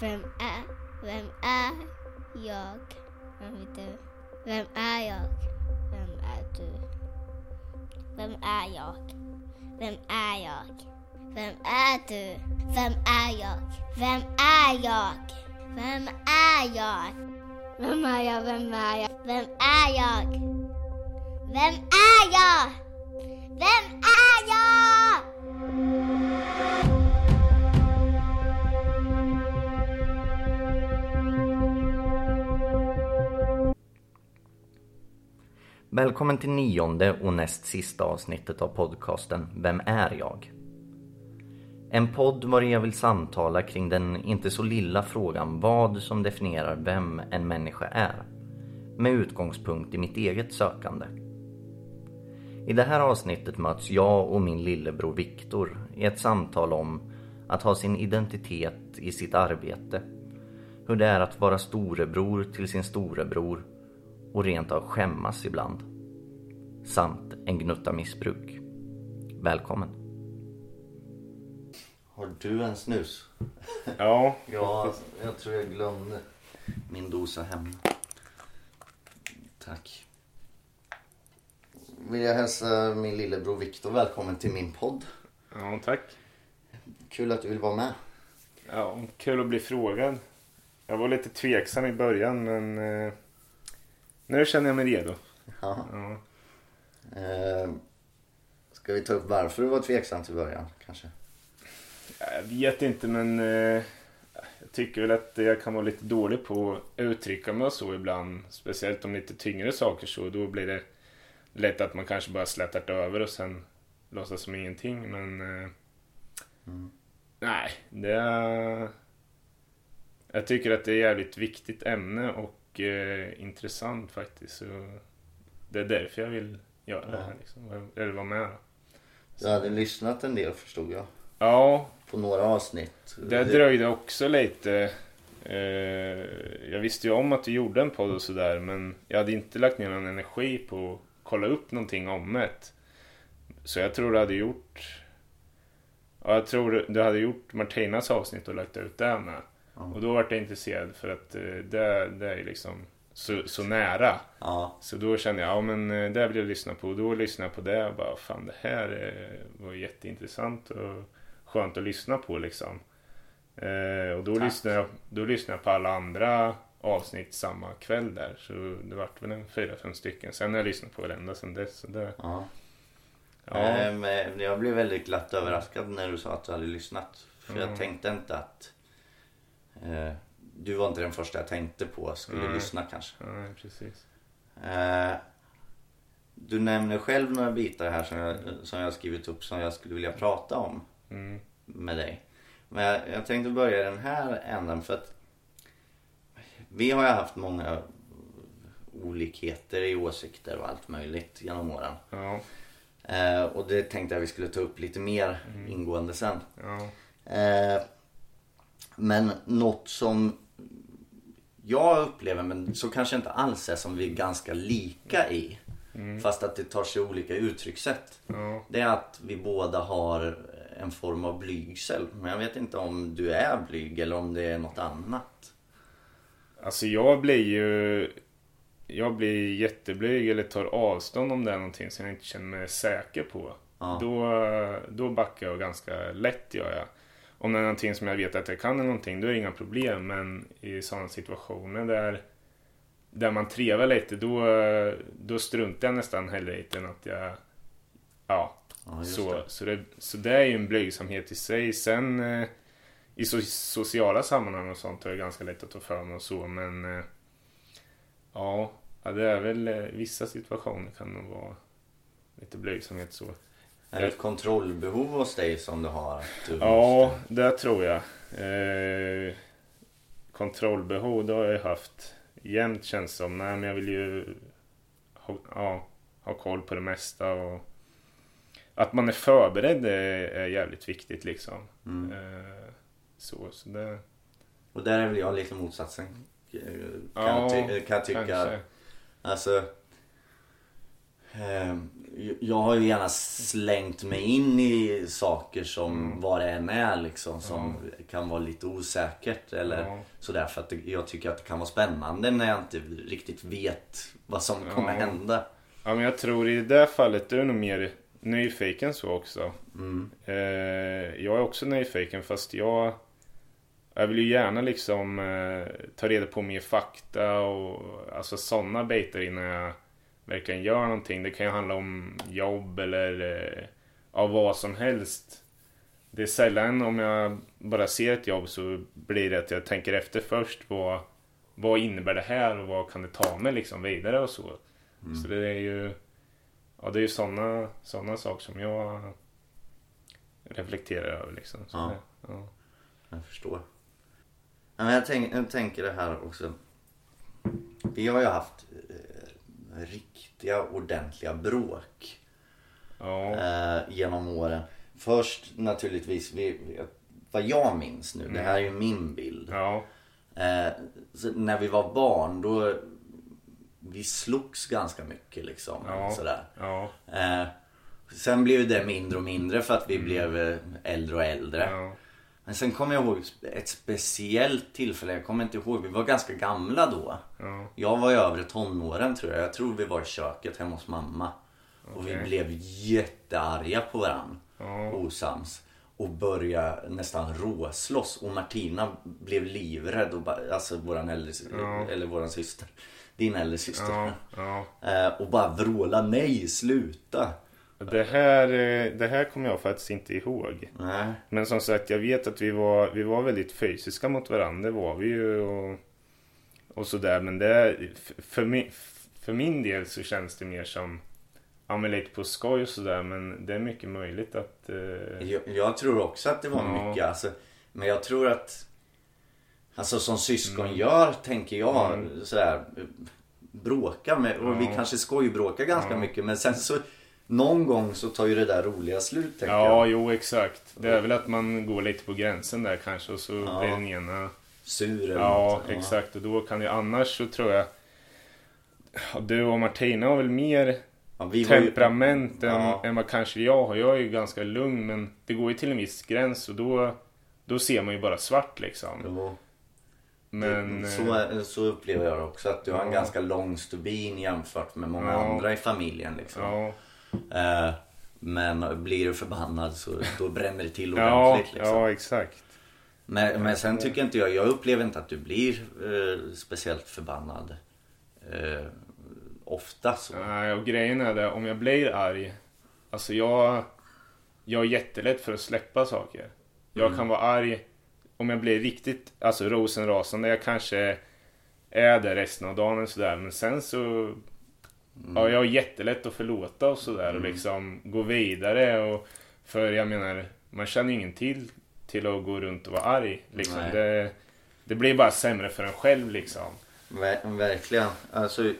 Vem är, vem är jag? Vem är du? Vem är jag? Vem är du? Vem är jag? Vem är jag? Vem är du? Vem är jag? Vem är jag? Vem är jag? Vem är jag? Vem är jag? Vem är jag? Vem är jag? Vem är Välkommen till nionde och näst sista avsnittet av podcasten Vem är jag? En podd var jag vill samtala kring den inte så lilla frågan vad som definierar vem en människa är. Med utgångspunkt i mitt eget sökande. I det här avsnittet möts jag och min lillebror Viktor i ett samtal om att ha sin identitet i sitt arbete. Hur det är att vara storebror till sin storebror och rent av skämmas ibland. Samt en gnutta missbruk. Välkommen. Har du en snus? Ja, Ja, jag tror jag glömde min dosa hemma. Tack. Vill jag hälsa min lillebror Viktor välkommen till min podd. ja tack. Kul att du vill vara med. Ja, kul att bli frågad. Jag var lite tveksam i början men eh, nu känner jag mig redo. Ja. Ja. Eh, ska vi ta upp varför du var tveksam till början kanske? Jag vet inte men eh, jag tycker väl att jag kan vara lite dålig på att uttrycka mig och så ibland. Speciellt om lite tyngre saker så. Då blir det lätt att man kanske bara slätar över och sen låtsas som ingenting. Men eh, nej, det är... Jag tycker att det är ett jävligt viktigt ämne och eh, intressant faktiskt. Så det är därför jag vill göra det här. Liksom. Eller vara med. Du hade lyssnat en del förstod jag. Ja, På några avsnitt. Det dröjde också lite. Eh, jag visste ju om att du gjorde en podd och sådär men jag hade inte lagt ner någon energi på att kolla upp någonting om det. Så jag tror du hade gjort... Ja, jag tror du hade gjort Martinas avsnitt och lagt ut det med. Och då var jag intresserad för att eh, det, det är liksom så, så nära. Ja, Så då kände jag, ja men eh, det vill jag lyssna på. Och då lyssnade jag på det och bara, fan det här eh, var jätteintressant och skönt att lyssna på liksom. Eh, och då Tack. lyssnade, jag, då lyssnade jag på alla andra avsnitt samma kväll där. Så det vart väl en fyra, fem stycken. Sen har jag lyssnat på varenda sen dess. Så det, ja. ja, men jag blev väldigt glatt överraskad när du sa att du hade lyssnat. För jag Mm. tänkte inte att... Eh, du var inte den första jag tänkte på skulle Nej. lyssna kanske. ja, precis. Eh, du nämner själv några bitar här som jag, som jag skrivit upp som jag skulle vilja prata om Mm. med dig. Men jag, jag tänkte börja i den här änden för att vi har ju haft många olikheter i åsikter och allt möjligt genom åren. Ja, Eh, och det tänkte jag vi skulle ta upp lite mer ingående sen. ja, Eh, men något som jag upplever, men så kanske inte alls är som vi är ganska lika i. Fast att det tar sig olika uttryckssätt. ja. Det är att vi båda har en form av blygsel. Men jag vet inte om du är blyg eller om det är något annat. Alltså jag blir ju... Jag blir jätteblyg eller tar avstånd om det är någonting som jag inte känner mig säker på. Ja. Då, då backar jag ganska lätt gör jag. Om det är någonting som jag vet att jag kan eller någonting då är det inga problem. Men i sådana situationer där, där man trevar lite då, då struntar jag nästan hellre i än att jag... Ja, Ja, så, det. så, det, så det är ju en blygsamhet i sig. Sen eh, i so sociala sammanhang och sånt är det ganska lätt att ta för mig och så men eh, ja, ja, det är väl eh, vissa situationer kan nog vara lite blygsamhet så. Är det ett kontrollbehov hos dig som du har? Att du Ja, måste- det tror jag. Eh, kontrollbehov, det har jag haft jämt känns som. Nej, men jag vill ju ha, ja, ha koll på det mesta och att man är förberedd är, är jävligt viktigt liksom. Mm. Eh, så, så det... Och där är väl jag lite motsatsen. eh, Kan, Ja, jag, ty- kan jag tycka. Kanske. Alltså. Eh, jag har ju gärna slängt mig in i saker som Mm. vad det än är liksom som kan vara lite osäkert eller Ja. sådär för att jag tycker att det kan vara spännande när jag inte riktigt vet vad som kommer Ja. hända. Ja, men jag tror i det fallet du är nog mer nyfiken så också. Mm. Eh, jag är också nyfiken fast jag jag vill ju gärna liksom eh, ta reda på mer fakta och alltså sådana bitar innan jag verkligen gör någonting. Det kan ju handla om jobb eller eh, av vad som helst. Det är sällan om jag bara ser ett jobb så blir det att jag tänker efter först. Vad, vad innebär det här och vad kan det ta mig liksom vidare och så. Så det är ju Ja det är ju sådana såna saker som jag reflekterar över liksom. Så Ja. det, ja. Jag förstår. Ja, Men jag, tänk, jag tänker det här också. Vi har ju haft eh, riktiga ordentliga bråk Ja. eh, genom åren. Först naturligtvis, vi, vad jag minns nu, det här är ju min bild. Ja. Eh, när vi var barn då vi slogs ganska mycket liksom. Ja. Sådär. Eh, sen blev det mindre och mindre för att vi blev eh, äldre och äldre. Men sen kommer jag ihåg ett speciellt tillfälle, jag kommer inte ihåg, vi var ganska gamla då. Ja. Jag var i övre tonåren tror jag, jag tror vi var i köket hemma hos mamma. Och vi blev jättearga på varandra. Ja. Osams. Och började nästan råslåss. Och Martina blev livrädd. Och bara, alltså våran äldre, Ja. eller våran syster. Din äldre syster. Eh, och bara vråla nej, sluta. Det här, eh, det här kommer jag faktiskt inte ihåg. Nej. Men som sagt, jag vet att vi var, vi var väldigt fysiska mot varandra. Det var vi ju. Och, och sådär. Men det, för, min, för min del så känns det mer som Ja men lite på skoj och sådär. Men det är mycket möjligt att... Eh, Jag, jag tror också att det var Ja. mycket. Alltså, men jag tror att Alltså som syskon gör, tänker jag. Mm. Sådär, bråka med. Och vi Ja. kanske skojbråkar ganska Ja. mycket. Men sen så någon gång så tar ju det där roliga slut tänker ja, jag. jo exakt. Det är väl att man går lite på gränsen där kanske. Och så Ja. blir den ena... Sur eller Ja, något. exakt. Och då kan det annars så tror jag... Ja, Du och Martina har väl mer Ja, ju- temperament än, Ja. än vad kanske jag har. Jag är ju ganska lugn men det går ju till en viss gräns och då, då ser man ju bara svart liksom. Jo. Men... så, eh, är- så upplever jag det också. Att du har en ganska lång stubin jämfört med många andra i familjen. Liksom. Ja, Eh, men blir du förbannad så då bränner det till ja, ordentligt. liksom. ja, exakt. Men, men sen tycker inte jag, jag upplever inte att du blir eh, speciellt förbannad. Eh, ofta så. Nej, och grejen är det, om jag blir arg. Alltså jag, jag är jättelätt för att släppa saker. Jag Mm. kan vara arg om jag blir riktigt, alltså rosenrasande. Jag kanske är där resten av dagen och sådär. Men sen så, ja jag är jättelätt att förlåta och sådär. Och liksom gå vidare. Och, för jag menar, man känner ju ingen till till att gå runt och vara arg. Liksom. Det, det blir bara sämre för en själv liksom. Ver, verkligen. Alltså,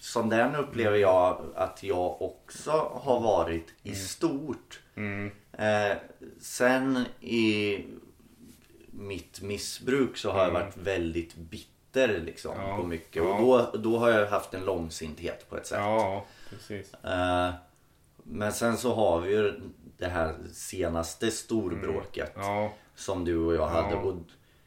som den upplever jag att jag också har varit i stort. Mm. Eh, sen i mitt missbruk så har jag varit väldigt bitter liksom Ja, på mycket. ja. Och då, då har jag haft en långsinthet på ett sätt. Ja, precis. Eh, men sen så har vi ju det här senaste storbråket Ja. som du och jag hade. Och,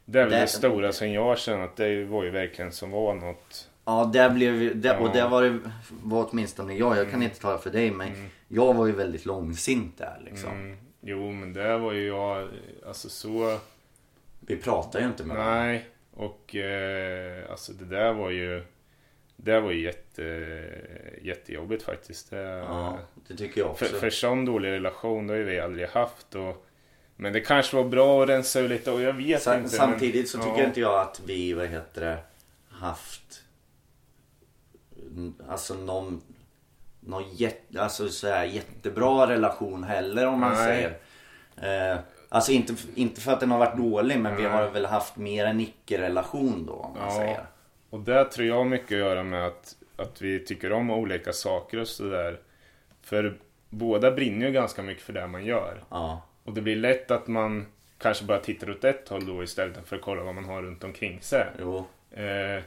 Det är väl Det- det stora som jag känner att det var ju verkligen som var något. ja, där blev där, och där var det var åtminstone jag, jag kan inte tala för dig men jag var ju väldigt långsint där liksom. Mm, jo men det var ju jag, alltså så, Vi pratar ju inte med varandra. nej. Och eh, alltså det där var ju, det var ju jätte, jättejobbigt faktiskt. Det, Ja, det tycker jag också. för, för sån dålig relation det har ju vi aldrig haft. Och, men det kanske var bra att rensa ur lite och jag vet Sam, inte. samtidigt så men, tycker ja, inte jag att vi, vad heter det, haft alltså någon, någon jätte, alltså så här, jättebra relation heller om man Nej. säger. Eh, alltså inte, inte för att den har varit dålig men vi Nej. har väl haft mer en icke-relation då om man Ja. säger. Och det tror jag har mycket att göra med att, att vi tycker om olika saker och sådär. För båda brinner ju ganska mycket för det man gör. Ja, Och det blir lätt att man kanske bara tittar åt ett håll då istället för att kolla vad man har runt omkring sig. jo. Eh,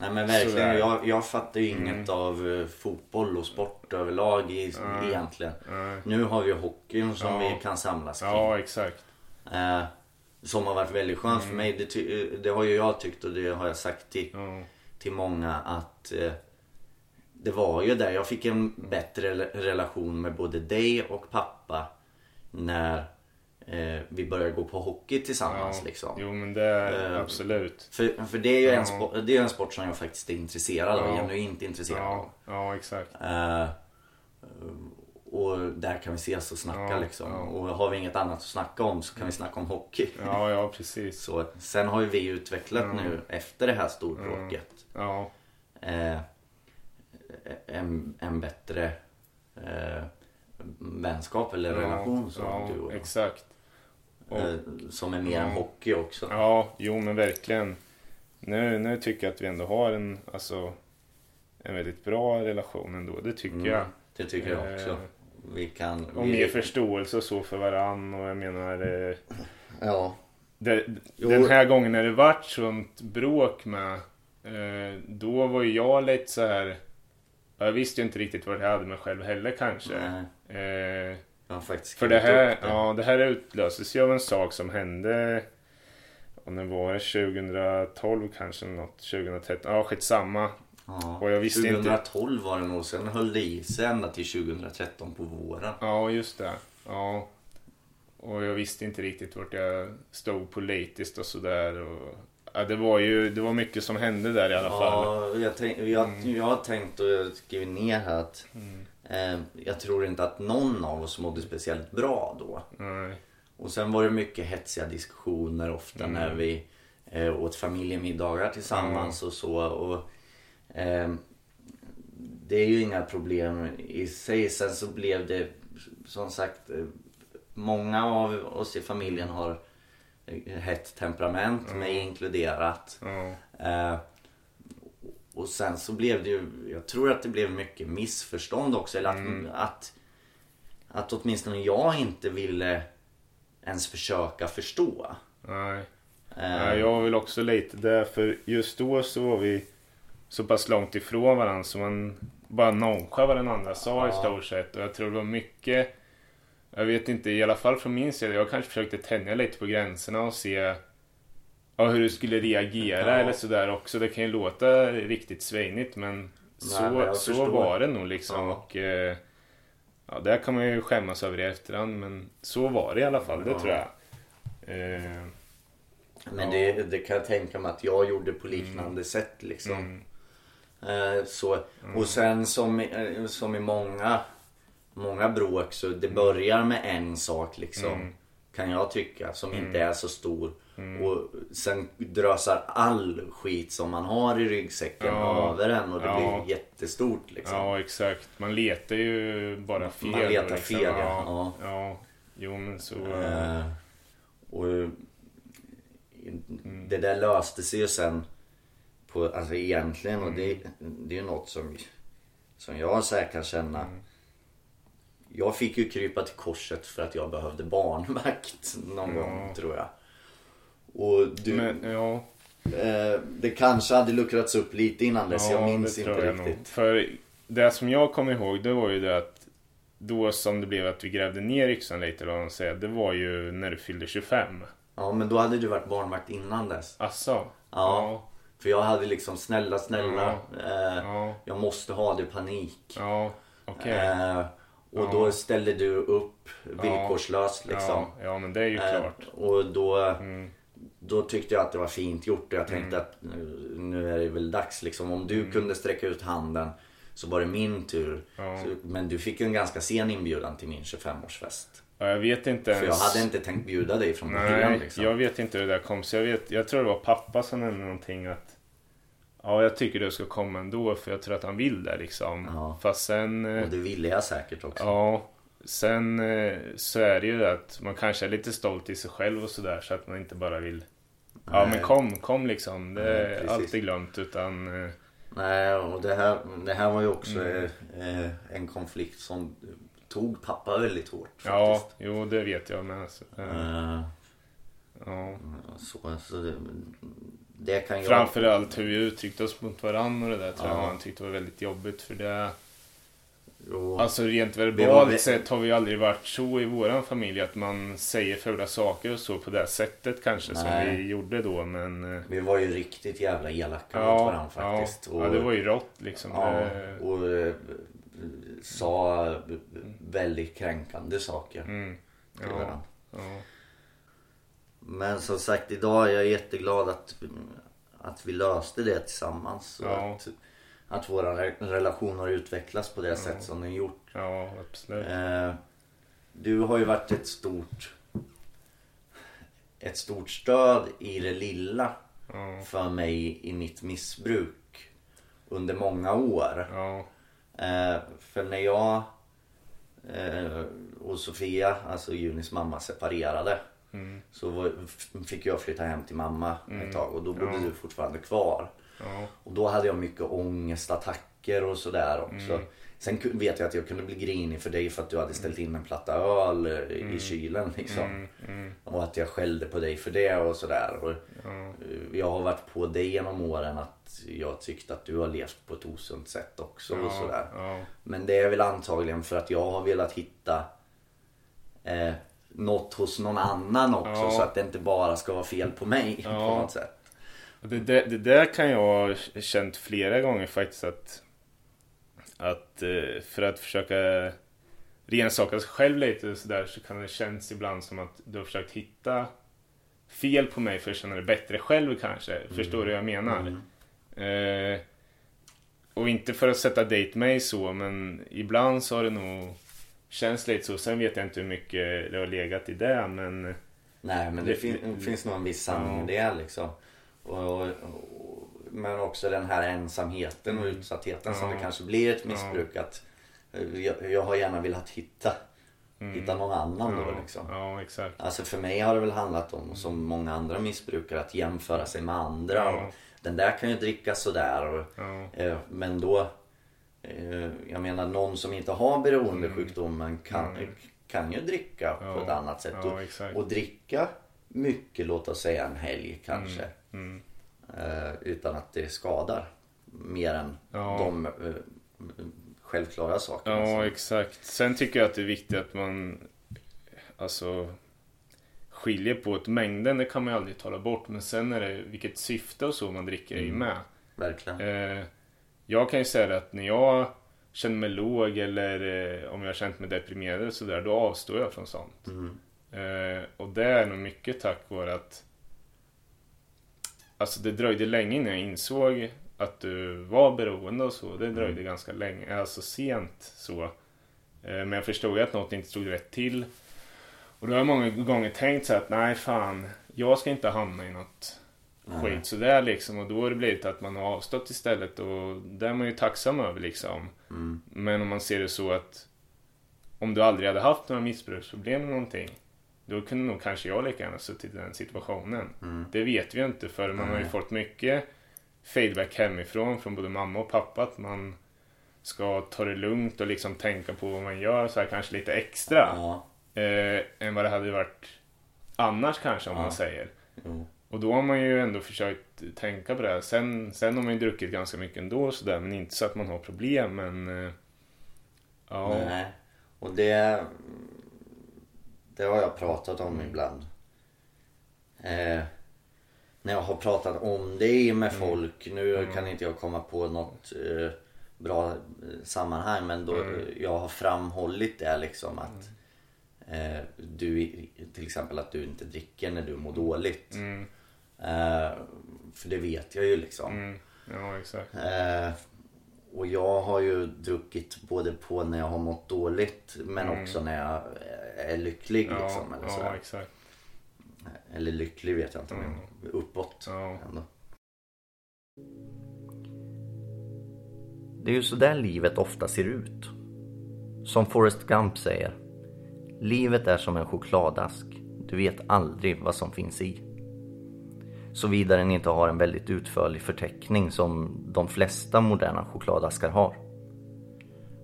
Nej men verkligen, jag, jag fattar ju inget av eh, fotboll och sport överlag i, egentligen. Nej. Nu har vi ju hockeyn som Ja. vi kan samlas kring. Ja, exakt. Eh, som har varit väldigt skönt för mig. Det, ty- det har ju jag tyckt och det har jag sagt till, till många att eh, det var ju där jag fick en bättre rela- relation med både dig och pappa när eh, vi började gå på hockey tillsammans Ja. liksom. Jo, men det är Eh, absolut. För, för det är ju en, Ja. sport, det är en sport som jag faktiskt är intresserad av, Ja. genuint intresserad av. Ja, ja, exakt. Eh, och där kan vi ses och snacka Ja, liksom. ja. Och har vi inget annat att snacka om så kan vi snacka om hockey. Ja, ja, precis. Så, sen har ju vi utvecklat Ja. nu efter det här storbråket Ja, eh, en, en bättre eh, vänskap eller relation som ja, du och jag. exakt. Och, Eh, som är mer än hockey också. ja, jo men verkligen. Nu, nu tycker jag att vi ändå har en, alltså, en väldigt bra relation ändå. Det tycker Mm, jag. Det tycker jag också. Eh, Vi kan... Och vi, mer förståelse och så för varann och jag menar eh, Ja. det. Den här gången när det vart sånt bråk med Då var ju jag lite så här. Jag visste ju inte riktigt vad jag hade mig själv heller kanske. Nej, Har faktiskt för det här, det. ja, det här utlöses ju av en sak som hände Om det var det 2012 kanske något 2013, ja skitsamma. Ja. Och jag visste inte- 2012 var det nog, sen höll det i sig ända till 2013 på våren. Ja just det. Ja. Och jag visste inte riktigt vart jag stod politiskt och sådär. Och, ja, det var ju det var mycket som hände där i alla fall. Ja, jag, tänk, jag, jag har tänkt och skrivit ner här att eh, jag tror inte att någon av oss mådde speciellt bra då. Nej. Och sen var det mycket hetsiga diskussioner ofta Mm. när vi eh, åt familjemiddagar tillsammans och så. Och, eh, det är ju inga problem i sig. Sen så blev det som sagt eh, Många av oss i familjen har eh, hett temperament, mig inkluderat. Ja. Och sen så blev det ju, jag tror att det blev mycket missförstånd också. Eller att, Mm. att, att åtminstone jag inte ville ens försöka förstå. Nej. Eh, Ja, jag väl också lite där för just då så var vi så pass långt ifrån varandra så man bara nonchade vad den andra sa i Ja. stort sett. Och jag tror det var mycket, jag vet inte, i alla fall från min sida, jag kanske försökte tänja lite på gränserna och se ja, hur du skulle reagera Ja. eller sådär också. Det kan ju låta riktigt svänigt men så, men så var det nog liksom. Ja. Och, eh, ja, där kan man ju skämmas över i efterhand men så var det i alla fall, det Ja. tror jag. Eh, Men det, det kan jag tänka mig att jag gjorde på liknande sätt liksom. mm, Eh, så, Och sen som, eh, som i många, många bråk så det börjar med en sak liksom. Mm. Kan jag tycka som inte är så stor. Mm. Och sen drösar all skit som man har i ryggsäcken Ja. över en och det Ja. blir jättestort liksom. Ja, exakt. Man letar ju bara fel. Man letar liksom. fel, ja. ja. ja. Jo, men så... Eh, och Mm. det där löste sig ju sen på, alltså egentligen och det, det är något som, som jag här kan känna. Mm. Jag fick ju krypa till korset för att jag behövde barnvakt någon gång tror jag. Och du, Men, ja, eh, det kanske hade luckrats upp lite innan dess, jag minns inte jag nog. riktigt. För det som jag kommer ihåg, det var ju det att då som det blev att vi grävde ner yxan lite, eller vad man säger, det var ju när du fyllde 25. Ja men då hade du varit barnvakt innan dess. Asså? Ja. För jag hade liksom snälla snälla, eh, Ja, jag måste ha det panik. ja, okej. Eh, och Ja. då ställde du upp villkorslöst liksom. Ja, ja, men det är ju Eh, klart. och då, Mm. Då tyckte jag att det var fint gjort och jag tänkte att nu, är det väl dags liksom. Om du kunde sträcka ut handen så var det min tur. Mm. Ja. Så, men du fick ju en ganska sen inbjudan till min 25-årsfest. Ja, jag vet inte För jag ens. hade inte tänkt bjuda dig från början liksom. jag vet inte hur det där kom sig. Jag, vet, jag tror det var pappa som nämnde någonting att Ja, jag tycker du ska komma ändå för jag tror att han vill det liksom. Ja. Fast sen... eh, Och det ville jag säkert också. Ja, sen eh, så är det ju att man kanske är lite stolt i sig själv och sådär så att man inte bara vill Ja Nej. men kom, kom liksom. Det Nej, är precis. alltid glömt utan eh, Nej, och det här, det här var ju också Mm. eh, en konflikt som tog pappa väldigt hårt Ja, faktiskt. jo det vet jag med. Så, eh, Eh, ja, så, så det, det kan jag... Framförallt hur vi uttryckte oss mot varandra och det där tror Ja. jag man tyckte var väldigt jobbigt för det Jo, Alltså rent verbalt ve- sett har vi aldrig varit så i våran familj att man säger fula saker och så på det sättet kanske som Nej. vi gjorde då men eh, vi var ju riktigt jävla elaka mot Ja, varandra faktiskt. ja, ja, det var ju rått liksom. Ja, Det- och eh, sa väldigt kränkande saker Mm, till ja, varandra. ja, Men som sagt idag är jag jätteglad att, att vi löste det tillsammans. Och Ja. att, att vår relation har utvecklats på det sätt som den gjort. ja, absolut. Eh, du har ju varit ett stort ett stort stöd i det lilla Ja, för mig i mitt missbruk under många år. ja, Eh, för när jag eh, och Sofia, alltså Junis mamma, separerade mm, så var, fick jag flytta hem till mamma ett tag och då bodde Ja. du fortfarande kvar. Ja, Och då hade jag mycket ångestattacker och sådär också. Mm. Sen vet jag att jag kunde bli grinig för dig för att du hade ställt in en platta öl eh, i kylen liksom. mm, mm, Och att jag skällde på dig för det och sådär. Och eh, jag har varit på dig genom åren att jag tyckt att du har levt på ett osunt sätt också och sådär. Men det är väl antagligen för att jag har velat hitta eh, något hos någon annan också så att det inte bara ska vara fel på mig på något sätt. Det, det, det där kan jag ha känt flera gånger faktiskt att, att eh, för att försöka rensaka sig själv lite och sådär så kan det kännas ibland som att du har försökt hitta fel på mig för att känna dig bättre själv kanske. Förstår du vad jag menar? Eh, och inte för att sätta dit mig så men ibland så har det nog känts lite så. Sen vet jag inte hur mycket det har legat i det men Nej men det, Det- fin- finns nog en viss sanning i det liksom. Och, och, men också den här ensamheten och utsattheten som Mm. Det kanske blir ett missbruk. Att eh, jag, jag har gärna velat hitta, hitta någon annan då Mm. ja, liksom. ja exakt. Alltså för mig har det väl handlat om, som många andra missbrukare, att jämföra sig med andra. Ja. Och den där kan ju dricka sådär. Och, Ja. eh, men då, eh, jag menar någon som inte har beroendesjukdomen kan, kan ju dricka på ett annat sätt. Och, och dricka mycket, låt oss säga en helg kanske. Mm. Eh, utan att det skadar. Mer än Ja. de eh, självklara sakerna. Ja, exakt. Sen tycker jag att det är viktigt att man alltså skiljer på ett mängden, det kan man ju aldrig tala bort. Men sen är det vilket syfte och så man dricker är ju med. Verkligen. Eh, jag kan ju säga att när jag känner mig låg eller eh, om jag har känt mig deprimerad och sådär, då avstår jag från sånt. Mm. Eh, och det är nog mycket tack vare att Alltså det dröjde länge innan jag insåg att du var beroende och så. Det dröjde ganska länge, alltså sent så. Eh, men jag förstod ju att något inte stod rätt till. Och då har jag många gånger tänkt så att nej fan, jag ska inte hamna i något Nej. skit sådär liksom. Och då har det blivit att man har avstått istället och det är man ju tacksam över liksom. Mm. Men om man ser det så att om du aldrig hade haft några missbruksproblem eller någonting då kunde nog kanske jag lika gärna suttit i den situationen. Mm. Det vet vi ju inte för man har ju fått mycket feedback hemifrån från både mamma och pappa att man ska ta det lugnt och liksom tänka på vad man gör så här kanske lite extra Ja. eh, än vad det hade varit annars kanske om Ja. man säger. Jo. Och då har man ju ändå försökt tänka på det. här. Sen, sen har man ju druckit ganska mycket ändå och sådär men inte så att man har problem men eh, ja. Nej. Och det, det har jag pratat om ibland. Eh, när jag har pratat om det med folk. Nu kan inte jag komma på något eh, bra eh, sammanhang men då jag har framhållit det liksom att eh, du till exempel att du inte dricker när du mår dåligt. Mm, Eh, för det vet jag ju liksom. mm, ja exakt. Eh, och jag har ju druckit både på när jag har mått dåligt men också när jag är lycklig Mm. Ja, liksom. Eller, ja sådär. exakt. eller lycklig vet jag inte men uppåt. Ja. Ändå. Det är ju så där livet ofta ser ut. Som Forrest Gump säger. Livet är som en chokladask. Du vet aldrig vad som finns i. Såvida den inte har en väldigt utförlig förteckning som de flesta moderna chokladaskar har.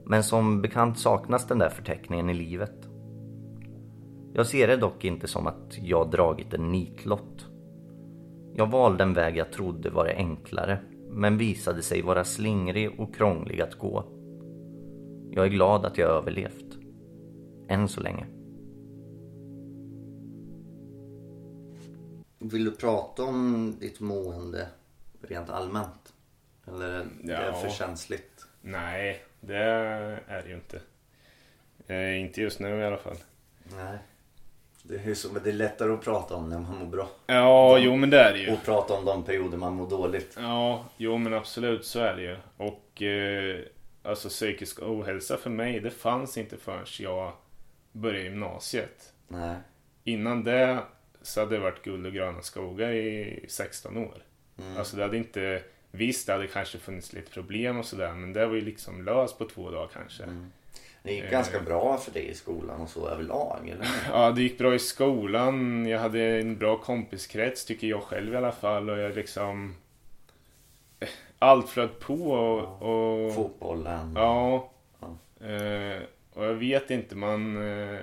Men som bekant saknas den där förteckningen i livet. Jag ser det dock inte som att jag dragit en nitlott. Jag valde en väg jag trodde var enklare men visade sig vara slingrig och krånglig att gå. Jag är glad att jag överlevt. Än så länge. Vill du prata om ditt mående rent allmänt? Eller är det Ja. för känsligt? Nej, det är det ju inte. Eh, inte just nu i alla fall. Nej. Det är, så, men det är lättare att prata om när man mår bra. Ja, jo men det är det ju. Och prata om de perioder man mår dåligt. Ja, jo men absolut så är det ju. Och eh, alltså psykisk ohälsa för mig, det fanns inte förrän jag började gymnasiet. Nej. Innan det så hade det varit guld och gröna skogar i 16 år. Mm. Alltså det hade inte, visst det hade kanske funnits lite problem och sådär men det var ju liksom löst på två dagar kanske. Mm. Det gick Eh. ganska bra för dig i skolan och så överlag, eller? Ja, det gick bra i skolan. Jag hade en bra kompiskrets, tycker jag själv i alla fall. Och jag liksom... Allt flöt på och... och Fotbollen. ja. Ja. Eh, och jag vet inte, man... Eh,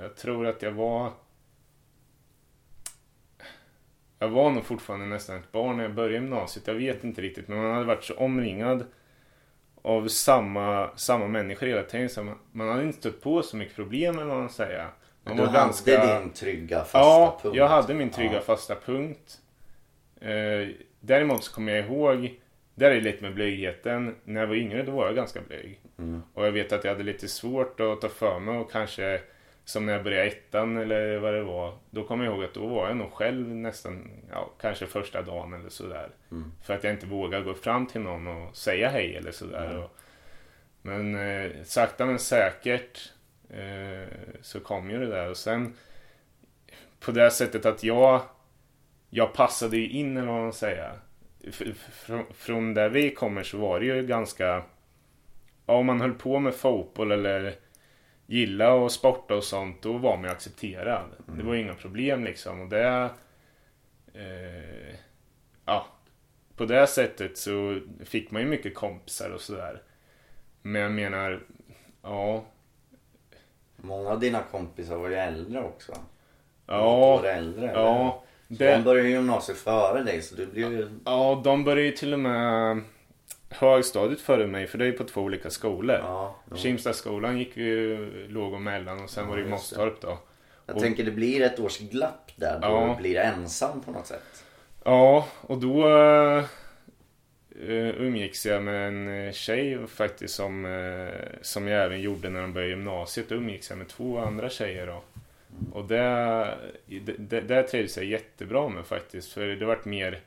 jag tror att jag var... Jag var nog fortfarande nästan ett barn när jag började gymnasiet. Jag vet inte riktigt, men man hade varit så omringad av samma, samma människor hela tiden. Så man, man hade inte stött på så mycket problem eller vad man säger. Man du var hade din trygga fasta ja, punkt. jag hade min trygga Ja. fasta punkt. Eh, däremot så kommer jag ihåg, där är det lite med blygheten. När jag var yngre då var jag ganska blyg. Mm. Och jag vet att jag hade lite svårt att ta för mig och kanske som när jag började ettan eller vad det var. Då kommer jag ihåg att då var jag nog själv nästan, ja, kanske första dagen eller sådär. Mm. För att jag inte vågade gå fram till någon och säga hej eller sådär. Mm. Och, men eh, sakta men säkert eh, så kom ju det där och sen på det sättet att jag jag passade ju in eller vad man säger. F- f- Från, från där vi kommer så var det ju ganska ja, om man höll på med fotboll eller gilla och sporta och sånt då var man ju accepterad. Det var ju inga problem liksom och det eh, ja på det sättet så fick man ju mycket kompisar och sådär. Men jag menar ja Många av dina kompisar var ju äldre också. Ja år äldre. ja det, De började ju gymnasiet före dig så du blev ju... Ja, de började ju till och med högstadiet före mig, för det är ju på två olika skolor. Ja, jo. Kimstadskolan gick ju låg och mellan och sen Ja, var det ju. Mosstorp då. Jag och- tänker det blir ett års glapp där då Ja. blir ensam på något sätt. Ja, och då uh, umgicks jag med en eh, tjej faktiskt som, eh, som jag även gjorde när de började gymnasiet. Då umgicks jag med två andra tjejer då. Och det, det, det, det trivdes jag jättebra med faktiskt. För det vart mer,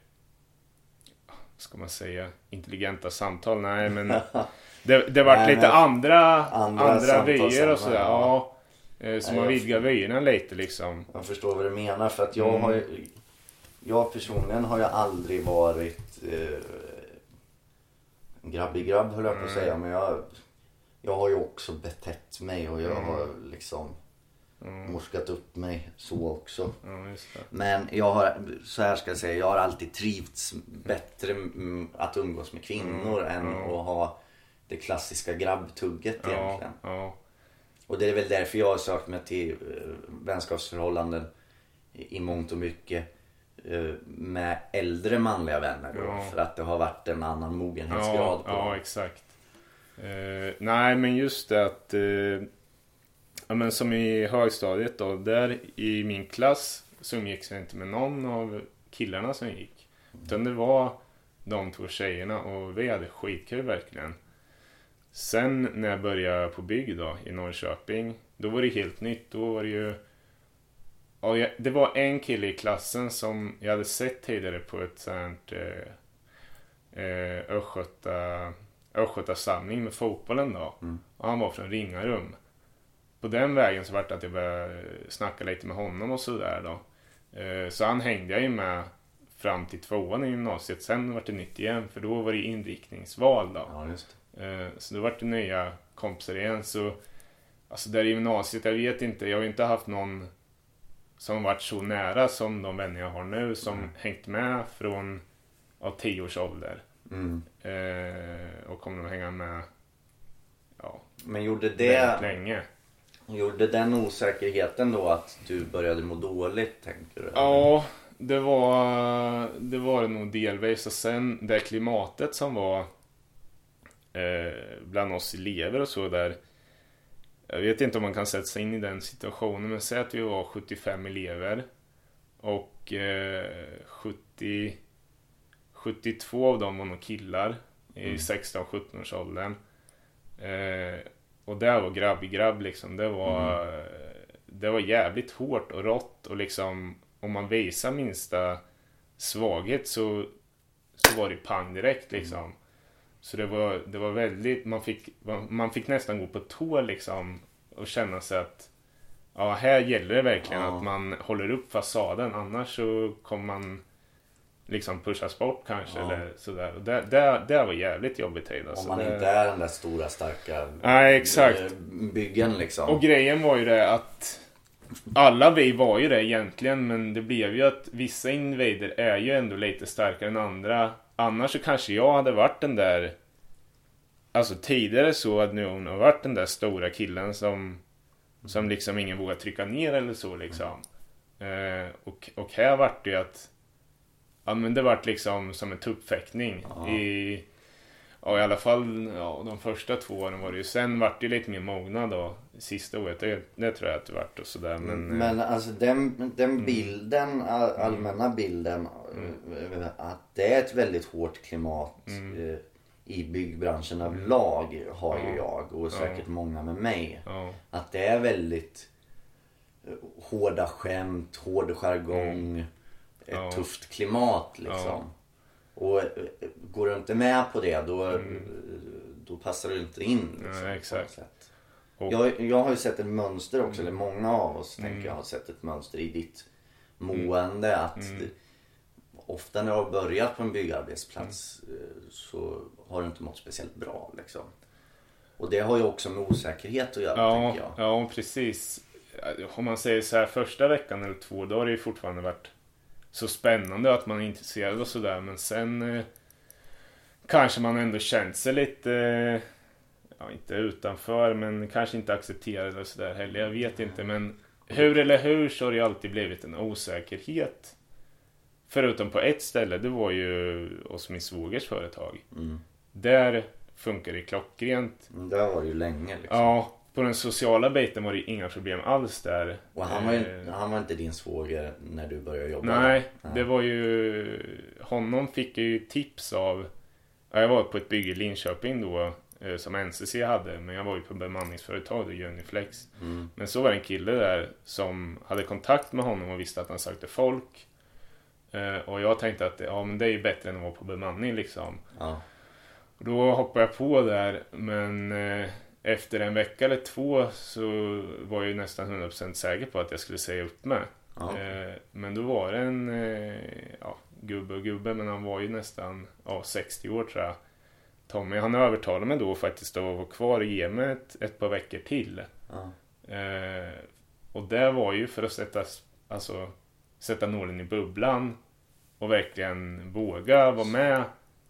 ska man säga, intelligenta samtal. Nej men det, det vart lite andra, andra andra, vyer och sådär. ja. Ja. Eh, Så Nej, man vidgar vyerna lite liksom. Jag förstår vad du menar för att jag Mm. har ju... Jag personligen har ju aldrig varit eh, grabbig grabb höll jag på att Mm. säga men jag, jag har ju också betett mig och jag Mm. har liksom Mm. morskat upp mig så också. Det. Men jag har, så här ska jag säga, jag har alltid trivts bättre mm, att umgås med kvinnor Mm, än att ha det klassiska grabbtugget Ja, egentligen. ja. Och det är väl därför jag har sökt mig till eh, vänskapsförhållanden i, i mångt och mycket eh, med äldre manliga vänner då. Ja. För att det har varit en annan mogenhetsgrad Ja, på ja exakt. Eh, nej, men just det att... Eh, ja, men som i högstadiet då. Där i min klass så umgicks jag inte med någon av killarna som gick. Utan det var de två tjejerna och vi hade skitkul verkligen. Sen när jag började på bygg då i Norrköping. Då var det helt nytt. Då var det ju... Ja, jag, det var en kille i klassen som jag hade sett tidigare på ett sånt eh, eh, Östgöta, Östgötasamling med fotbollen då. Mm. Och han var från Ringarum. På den vägen så vart det att jag började snacka lite med honom och sådär då. Eh, så han hängde jag ju med fram till tvåan i gymnasiet. Sen var det nytt igen för då var det inriktningsval då. Ja. Eh, Så då vart det nya kompisar igen. Så, alltså där i gymnasiet, jag vet inte. Jag har ju inte haft någon som varit så nära som de vänner jag har nu. Som Mm. hängt med från ja, 10 års ålder. Mm. Eh, och kommer att hänga med ja, Men gjorde det, länge. Gjorde den osäkerheten då att du började må dåligt tänker du? Ja, det var det var det nog delvis. Och sen det klimatet som var eh, bland oss elever och så där. Jag vet inte om man kan sätta sig in i den situationen, men säg att vi var 75 elever. Och eh, 70, 72 av dem var nog killar i Mm. 16-17 års åldern. Eh, och det var grabb i grabb liksom. Det var, det var jävligt hårt och rått och liksom om man visar minsta svaghet så, så var det pang direkt liksom. Så det var, det var väldigt, man fick, man fick nästan gå på tå liksom och känna sig att ja, här gäller det verkligen Ja. att man håller upp fasaden annars så kommer man liksom pushas bort kanske Ja. eller sådär. Och det, det, det var jävligt jobbigt Om alltså. man det... inte är den där stora starka Nej, exakt. eh, byggen liksom. Och grejen var ju det att alla vi var ju det egentligen men det blev ju att vissa individer är ju ändå lite starkare än andra. Annars så kanske jag hade varit den där Alltså tidigare så hade nog hon varit den där stora killen som Som liksom ingen vågar trycka ner eller så liksom. Eh, och, och här vart det ju att Ja men det vart liksom som en tuppfäktning i Ja i alla fall ja, de första två åren var det ju. Sen vart det lite mer mognad då. Sista året, det, det tror jag att det vart och sådär. Men, eh, Men alltså den, Mm. den bilden, all, allmänna bilden eh, att det är ett väldigt hårt klimat Mm. eh, i byggbranschen överlag har ju jag och säkert många med mig. Att det är väldigt eh, hårda skämt, hård jargong, ett Mm. Ja. tufft klimat liksom. Och eh, går du inte med på det då, eh, då passar du inte in. Liksom, Mm. exakt. Och- Jag, jag har ju sett ett mönster också, Mm. eller många av oss tänker jag har sett ett mönster i ditt mående. Att Mm. det, ofta när du har börjat på en byggarbetsplats Mm. eh, så har du inte mått speciellt bra liksom. Och det har ju också med osäkerhet att göra ja, tänker jag. ja, precis. Om man säger så här första veckan eller två, då har det ju fortfarande varit så spännande att man är intresserad och sådär. Men sen eh, kanske man ändå känt sig lite, eh, ja inte utanför, men kanske inte accepterad och sådär heller. Jag vet inte, men hur eller hur så har det alltid blivit en osäkerhet. Förutom på ett ställe, det var ju hos min svågers företag. Mm. Där funkar det klockrent. Men det var det ju länge liksom. Ja, på den sociala biten var det inga problem alls där. Och han var, ju, Eh, han var inte din svåger när du började jobba? Nej, Nej. det var ju... Honom fick jag ju tips av... Ja, jag var på ett bygge i Linköping då eh, som NCC hade, men jag var ju på bemanningsföretag då, Uniflex. Mm. Men så var det en kille där som hade kontakt med honom och visste att han sökte folk. Eh, Och jag tänkte att ja, men det är ju bättre än att vara på bemanning liksom. Ja. Då hoppade jag på där, men efter en vecka eller två så var jag ju nästan 100% säker på att jag skulle säga upp mig. Eh, men då var det en eh, ja, gubbe och gubbe, men han var ju nästan ja, 60 år tror jag. Tommy, han övertalade mig då faktiskt att vara kvar och ge mig ett, ett par veckor till. Eh, och det var ju för att sätta, alltså, sätta nålen i bubblan och verkligen våga vara med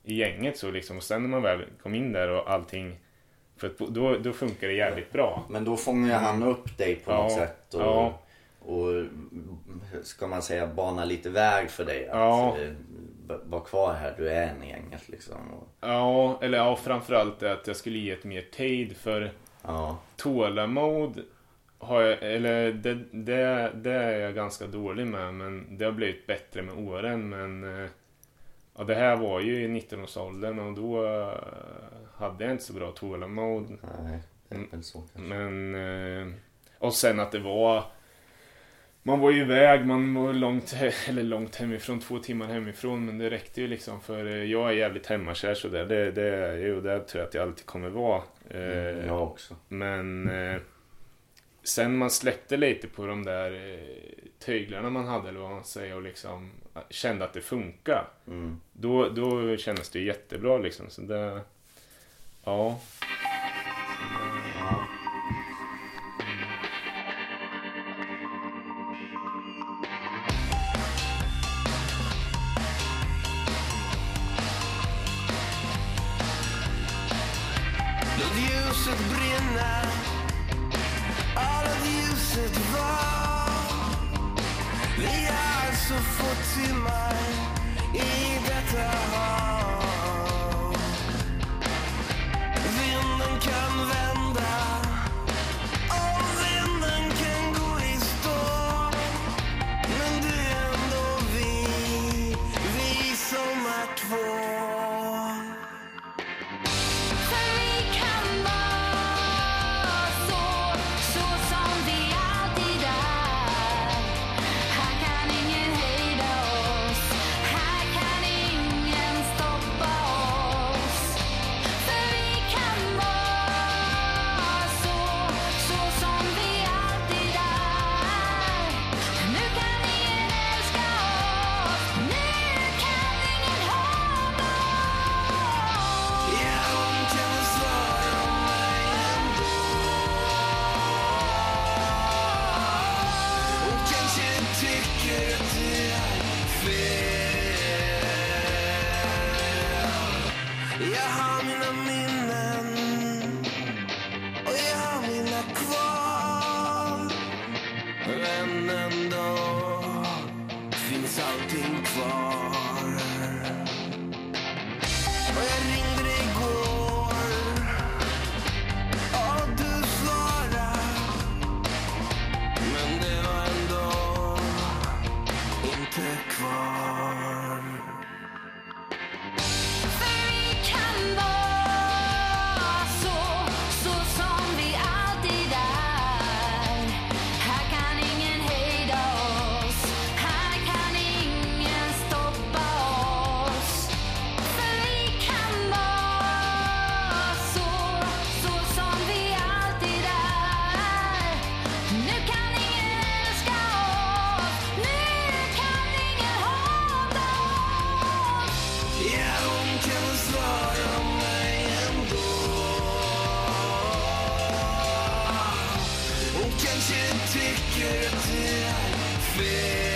i gänget så liksom. Och sen när man väl kom in där och allting, för att då, då funkar det jävligt bra. Men då fångar ju han upp dig på Ja, något sätt och, ja. och ska man säga bana lite väg för dig att Ja. eh, vara kvar här. Du är en i gänget liksom. Ja, eller ja, framförallt att jag skulle ge ett mer tid för ja, tålamod har jag, eller det, det, det är jag ganska dålig med men det har blivit bättre med åren men eh, ja, det här var ju i 19-årsåldern och då hade jag inte så bra tålamod nej. Det Mm. är väl så kanske. men eh, och sen att det var man var ju iväg, man var långt, eller långt hemifrån, två timmar hemifrån men det räckte ju liksom för eh, jag är jävligt hemmakär sådär. Det, det och det tror jag att jag alltid kommer vara. Eh, Jag också. Men sen man släppte lite på de där tyglarna man hade eller vad man säger och liksom kände att det funkar. Mm. Då, då kändes det jättebra liksom. Så det, ja. Ja. Kanske tycker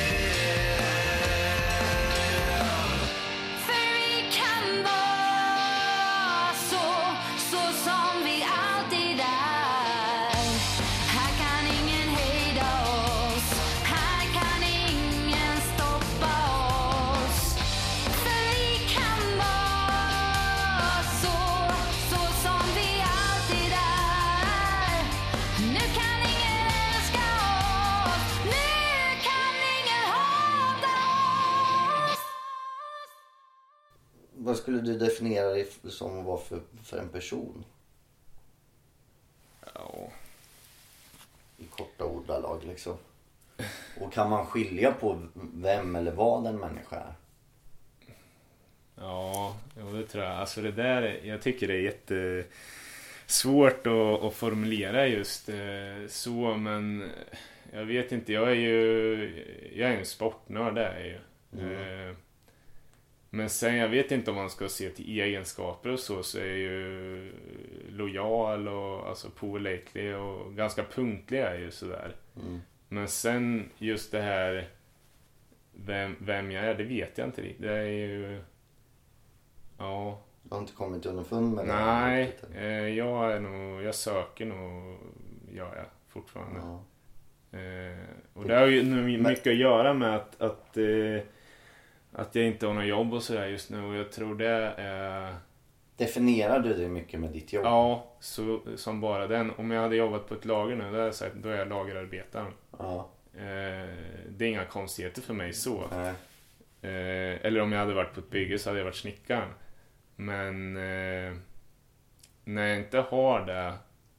definiera dig som att vara för, för en person? Ja, I korta ordalag liksom. Och kan man skilja på vem eller vad en människa är? ja jo, det tror jag. Alltså det där, är- jag tycker det är jättesvårt att, att formulera just eh, så men jag vet inte, jag är ju jag är en sportnörd det är jag ju. Eh, Men sen jag vet inte om man ska se till egenskaper och så så är ju lojal och alltså pålitlig och ganska punktlig är ju sådär. Mm. Men sen just det här vem, vem jag är, det vet jag inte riktigt. Det är ju... Ja. Du har inte kommit underfund med det? Nej, eh, jag är nog... Jag söker nog, gör jag fortfarande. Ja. Eh, och det har ju mycket att göra med att, att, eh, att jag inte har något jobb och sådär just nu. Och jag tror det är... Definierar du dig mycket med ditt jobb? Ja, så, som bara den. Om jag hade jobbat på ett lager nu, då jag sagt då är jag lagerarbetaren. Ja. Eh, det är inga konstigheter för mig så. Nej. Eh, eller om jag hade varit på ett bygge så hade jag varit snickaren. Men eh, när jag inte har det,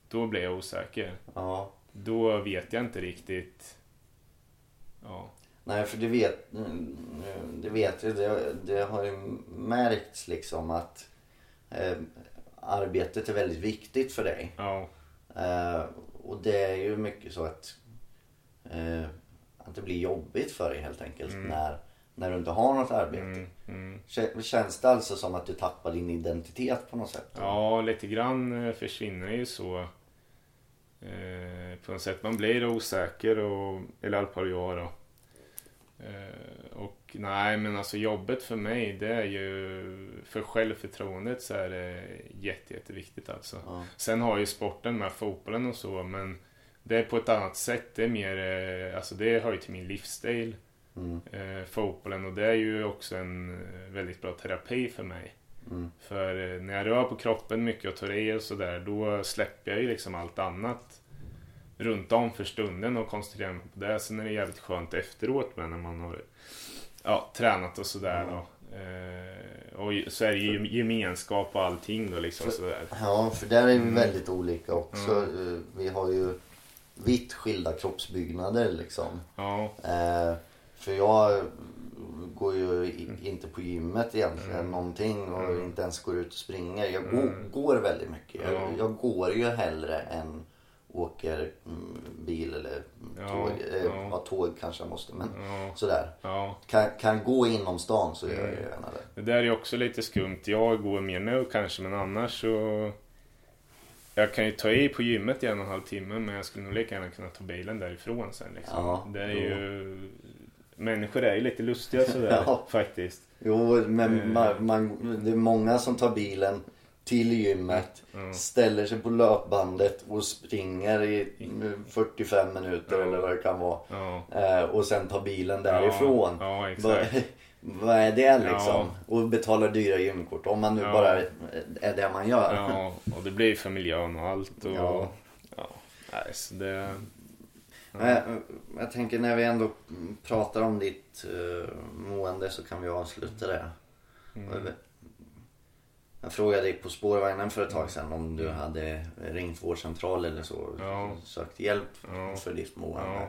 då blir jag osäker. Ja. Då vet jag inte riktigt. Ja. Nej, för det vet, mm, det vet jag. Det, det har ju märkts liksom att eh, arbetet är väldigt viktigt för dig. Ja. Eh, och det är ju mycket så att, eh, att det blir jobbigt för dig helt enkelt när, när du inte har något arbete. Mm, mm. Kä- Känns det alltså som att du tappar din identitet på något sätt? Ja, lite grann eh, försvinner ju så. Eh, på något sätt. Man blir osäker och, eller i alla fall jag då. Eh, och nej, men alltså jobbet för mig det är ju, för självförtroendet så är det jätte, jätteviktigt alltså. Ja. Sen har ju sporten med fotbollen och så, men det är på ett annat sätt. Det är mer, eh, alltså det hör ju till min livsstil. eh, fotbollen och det är ju också en eh, väldigt bra terapi för mig. För eh, när jag rör på kroppen mycket och tar i och sådär då släpper jag ju liksom allt annat runt om för stunden och koncentrerar mig på det. Sen är det jävligt skönt efteråt med när man har ja, tränat och sådär. Eh, och ju- så är det ju gemenskap och allting då liksom sådär. Ja, för där är vi Mm. väldigt olika också. Eh, Vi har ju vitt skilda kroppsbyggnader liksom. Ja, Eh, för jag går ju Mm. inte på gymmet egentligen någonting och inte ens går ut och springer. Jag går, Mm. går väldigt mycket. Ja. Jag, jag går ju hellre än åker mm, bil eller Ja, tåg. Eh, ja. ja, tåg kanske jag måste men ja, sådär. Kan, kan gå inom stan så gör jag Mm. gärna det. Det där är ju också lite skumt. Jag går mer nu kanske, men annars så... Jag kan ju ta i på gymmet i en och en halv timme, men jag skulle nog lika gärna kunna ta bilen därifrån sen. Liksom. Det är ju... Människor är ju lite lustiga sådär, faktiskt. Jo, men Eh. man, man, det är många som tar bilen till gymmet, ställer sig på löpbandet och springer i 45 minuter Ja. eller vad det kan vara. Ja, Eh, och sen tar bilen därifrån. Ja, ja, Vad, är det liksom? Ja. Och betalar dyra gymkort. Om man nu Ja. bara är det man gör. Ja, och det blir för miljön och allt. Och, Ja. ja. Nej, så det... Men Jag, jag tänker när vi ändå pratar om ditt uh, mående så kan vi avsluta det. Mm. Jag frågade dig på spårvagnen för ett tag sedan om du hade ringt vårdcentral eller så. Ja. Sökt hjälp Ja. för ditt mående.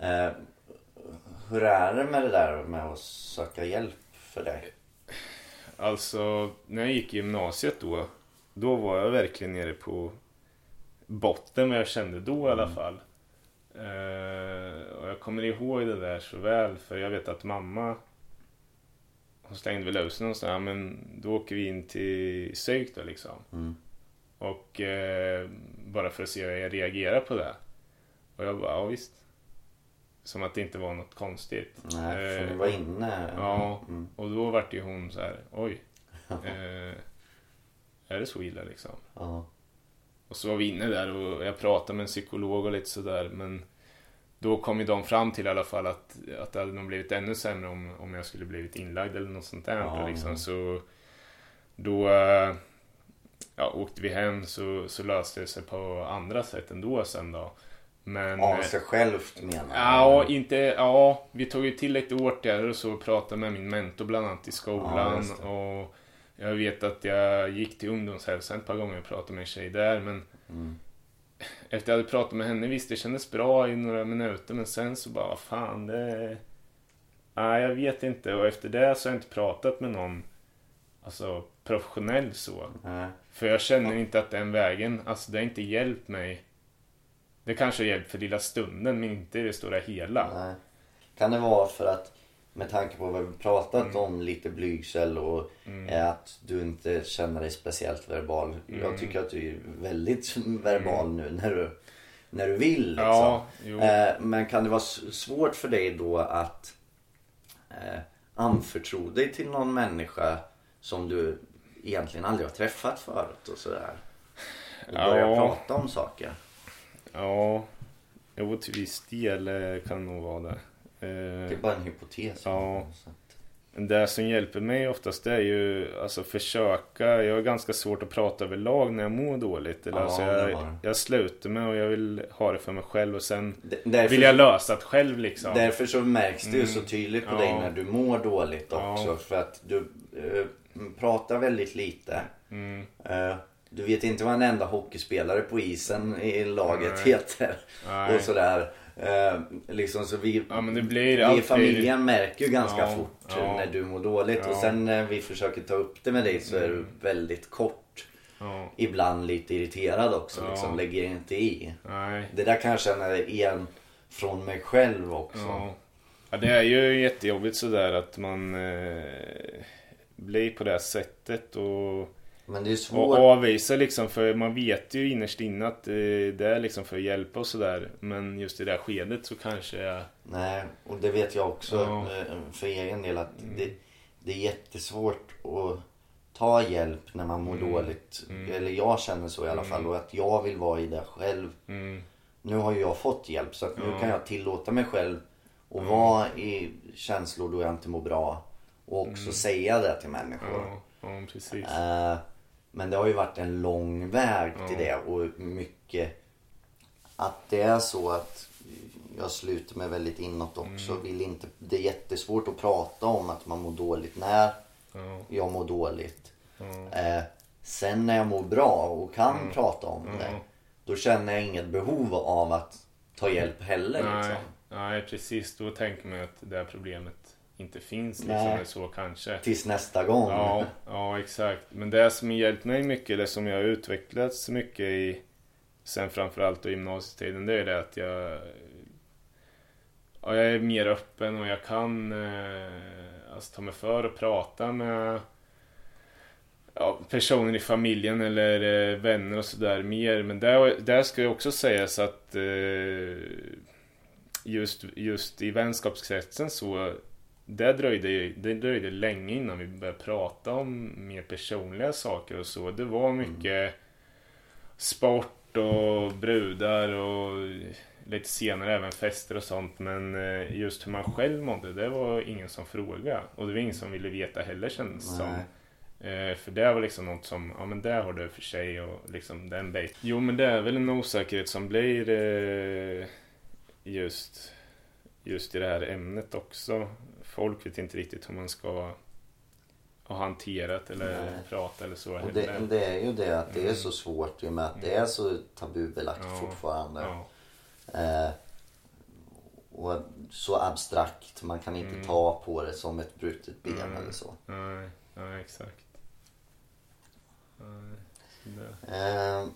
Ja. Eh, hur är det med det där med att söka hjälp för dig? Alltså, när jag gick i gymnasiet då, då var jag verkligen nere på botten vad jag kände då i alla fall. Eh, och jag kommer ihåg det där så väl, för jag vet att mamma hon slängde ut sig någonstans, ja, men då åker vi in till psyk då liksom. Mm. Och eh, bara för att se hur jag reagerar på det. Och jag bara, ja visst. Som att det inte var något konstigt. Nej, för Eh, du var inne. Ja, Mm. och då vart ju hon så här, oj. Eh, är det så illa liksom? Ja. Och så var vi inne där och jag pratade med en psykolog och lite sådär men då kom ju de fram till i alla fall att, att det hade nog blivit ännu sämre om, om jag skulle blivit inlagd eller något sånt där. Ja, liksom. ja. Så då ja, åkte vi hem så, så löste det sig på andra sätt ändå sen då. Men, Av sig självt menar jag. Ja, inte, ja, vi tog ju till lite åtgärder och så och pratade med min mentor bland annat i Ja, skolan. det. och jag vet att jag gick till ungdomshälsan ett par gånger och pratade med en tjej där. Men Mm. Efter jag hade pratat med henne, visst det kändes bra i några minuter. Men sen så bara, fan det... Nej, jag vet inte. Och efter det så har jag inte pratat med någon alltså, professionell så. Nej. För jag känner inte att den vägen, alltså det har inte hjälpt mig. Det kanske har hjälpt för lilla stunden men inte i det stora hela. Nej. Kan det vara för att med tanke på vad vi pratat Mm. om lite blygsel och eh, att du inte känner dig speciellt verbal. Mm. Jag tycker att du är väldigt verbal nu när du, när du vill. Liksom. Ja. Eh, men kan det vara svårt för dig då att eh, anförtro dig till någon människa som du egentligen aldrig har träffat förut och sådär? Och börja Ja. prata om saker. Ja, jo till viss del eh, kan det nog vara det. Det är Eh, bara en hypotes. Ja. Det som hjälper mig oftast är ju alltså försöka. Jag har ganska svårt att prata överlag när jag mår dåligt. Eller, Ja, alltså, jag, jag slutar med och jag vill ha det för mig själv och sen Därför, vill jag lösa det själv liksom. därför så märks det ju så Mm. tydligt på Ja. dig när du mår dåligt Ja. också. För att du eh, pratar väldigt lite. Mm, Eh, du vet inte vad en enda hockeyspelare på isen i laget Nej. heter. nej. Och sådär. Eh, liksom så vi, Ja men det blir vi i alltid... familjen märker ju ganska Ja, fort ja. när du mår dåligt. Och sen när vi försöker ta upp det med dig så är du Mm. väldigt kort. Ibland lite irriterad också. Liksom, lägger inte i. nej. Det där kan jag känna igen från mig själv också. Ja. det är ju jättejobbigt sådär att man eh, blir på det här sättet och, Men det är och svårt. avvisar liksom för man vet ju innerst inne att eh, det är liksom för att hjälpa och sådär. Men just i det här skedet så kanske jag... Nej, och det vet jag också Ja. Mm. eh, för egen del att det, det är jättesvårt att ta hjälp när man mår Mm. dåligt. Mm. Eller jag känner så i alla fall och att jag vill vara i det själv. Mm, Nu har ju jag fått hjälp så att nu Ja. kan jag tillåta mig själv Och vara i känslor då jag inte mår bra. Och också säga det till människor. Ja, ja precis. Eh, men det har ju varit en lång väg till det och mycket att det är så att jag sluter mig väldigt inåt också. Vill inte, det är jättesvårt att prata om att man mår dåligt när Ja, jag mår dåligt. Eh, sen när jag mår bra och kan Mm. prata om det. Då känner jag inget behov av att ta hjälp heller. nej, Liksom. nej, precis. Då tänker man att det här problemet inte finns. Liksom, Nej. eller så kanske. Tills nästa gång. Ja, ja, exakt. Men det som har hjälpt mig mycket, eller som jag har utvecklats mycket i sen framförallt i gymnasietiden, det är det att jag, ja, jag är mer öppen och jag kan eh, alltså, ta mig för att prata med ja, personer i familjen eller eh, vänner och sådär mer. Men där, där ska jag också sägas att eh, just, just i vänskapskretsen så det dröjde, det dröjde länge innan vi började prata om mer personliga saker och så. Det var mycket sport och brudar och lite senare även fester och sånt. Men eh, just hur man själv mådde, det var ingen som frågade. Och det var ingen som ville veta heller kändes det som. Nej. Eh, för det var liksom något som, ja men där har du för sig och liksom den bit. Jo men det är väl en osäkerhet som blir eh, just, just i det här ämnet också. Folk vet inte riktigt hur man ska ha hanterat eller Nej. prata eller så. Och det, det är ju det att det är så svårt i och med att det är så tabubelagt Ja, fortfarande. Ja, Eh, och så abstrakt. Man kan inte ta på det som ett brutet ben Mm. eller så. nej, nej exakt. Nej, Eh,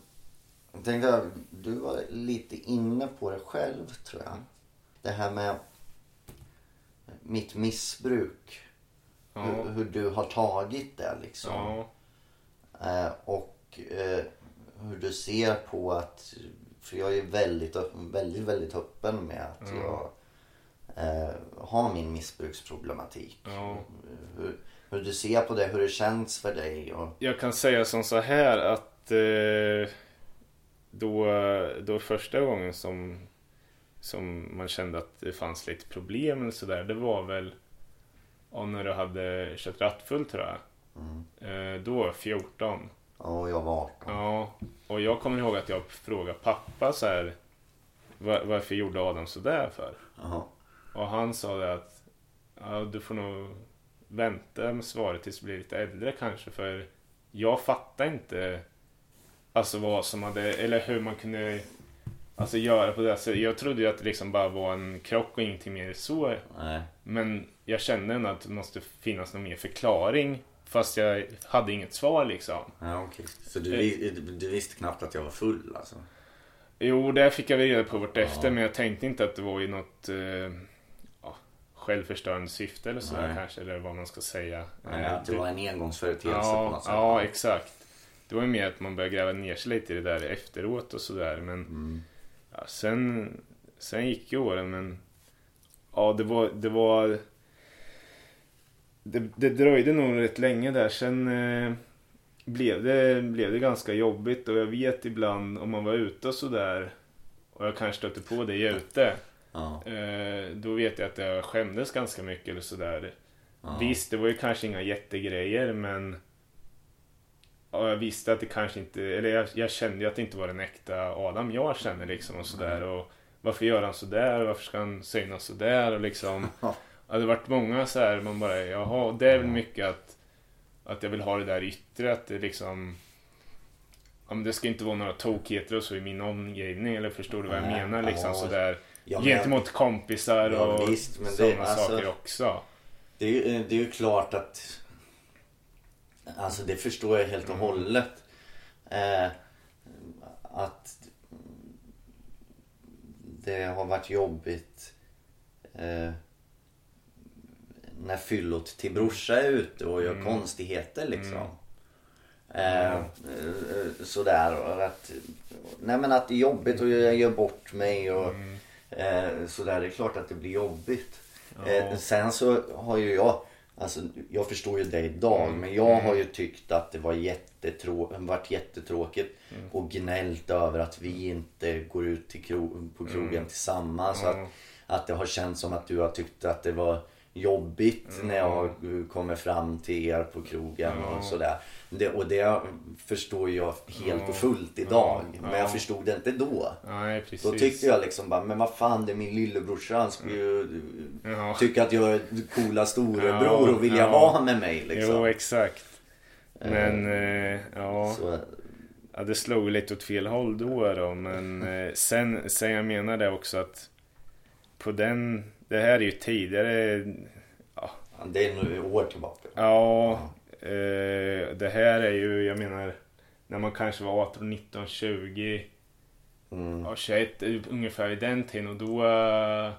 jag tänkte, du var lite inne på det själv tror jag. Det här med mitt missbruk. ja, Hur, hur du har tagit det liksom. ja, Eh, och eh, hur du ser på att, för jag är väldigt, väldigt, väldigt öppen med att jag eh, har min missbruksproblematik. ja. Hur, hur du ser på det, hur det känns för dig. Och, Jag kan säga som så här att eh, då, då första gången som, som man kände att det fanns lite problem eller sådär. Det var väl ja, när du hade kört rattfull tror jag. Eh, då var jag 14. och jag var 18. Ja, och jag kommer ihåg att jag frågade pappa så här. "Va- Varför gjorde Adam sådär för? Jaha. Och han sa det att ja, du får nog vänta med svaret tills du blir lite äldre kanske för jag fattar inte alltså vad som hade, eller hur man kunde alltså göra på det sättet. Jag trodde ju att det liksom bara var en krock och ingenting mer så. Nej. Men jag kände ändå att det måste finnas någon mer förklaring fast jag hade inget svar liksom. Ja, okej. Så du, vi- du visste knappt att jag var full alltså? Jo, det fick jag reda på vart efter men jag tänkte inte att det var i något eh, ja, självförstörande syfte eller sådär Nej. kanske, eller vad man ska säga. Nej, Eh, att det var en engångsföreteelse på ja, något sätt? ja, exakt. Det var ju mer att man började gräva ner sig lite i det där efteråt och sådär. Men Mm. Ja, sen, sen gick ju åren men ja, det var, det var det, det dröjde nog rätt länge där. Sen eh, blev, det, blev det ganska jobbigt och jag vet ibland om man var ute och sådär och jag kanske stötte på det ute. Ja. Eh, då vet jag att jag skämdes ganska mycket eller sådär. Ja. Visst, det var ju kanske inga jättegrejer men ja, jag visste att det kanske inte, eller jag, jag kände ju att det inte var den äkta Adam jag känner liksom och sådär. Och varför gör han sådär? Varför ska han synas sådär? Och liksom, ja, det varit många så här man bara, jaha, det är väl mycket att, att jag vill ha det där yttre, att det liksom Ja, men det ska inte vara några tokigheter och så i min omgivning, eller förstår du vad jag Nej, menar? Liksom ja. sådär. Ja, men- Gentemot kompisar Ja, och visst, men det- sådana alltså- saker också. Det är, ju, det är ju klart att... Alltså det förstår jag helt och hållet. Eh, att det har varit jobbigt eh, när fyllot till brorsa är ute och gör konstigheter liksom. Eh, eh, sådär och att, nej men att det är jobbigt och jag gör bort mig och eh, sådär. Det är klart att det blir jobbigt. Eh, sen så har ju jag, alltså jag förstår ju det idag men jag har ju tyckt att det var jättetrå varit jättetråkigt och gnällt över att vi inte går ut till kro på krogen tillsammans. Så att, att det har känts som att du har tyckt att det var jobbigt Mm. när jag har kommit fram till er på krogen och sådär. Det, och det förstår jag helt och fullt idag. Ja, Men ja. jag förstod det inte då. Nej. Då tyckte jag liksom bara, men vad fan det är min lillebrorsa. Han skulle ju Ja. tycka att jag är coola storebror och vilja Ja. vara med mig liksom. Jo, exakt. Men eh, ja, Så, ja, det slog lite åt fel håll då. då men eh, sen, sen jag menar det också att på den, det här är ju tidigare, ja, det är nu år tillbaka. ja, eh, det här är ju, jag menar, när man kanske var 18, 19, 20, Mm. ja, 21, eh, ungefär i den tiden och då eh,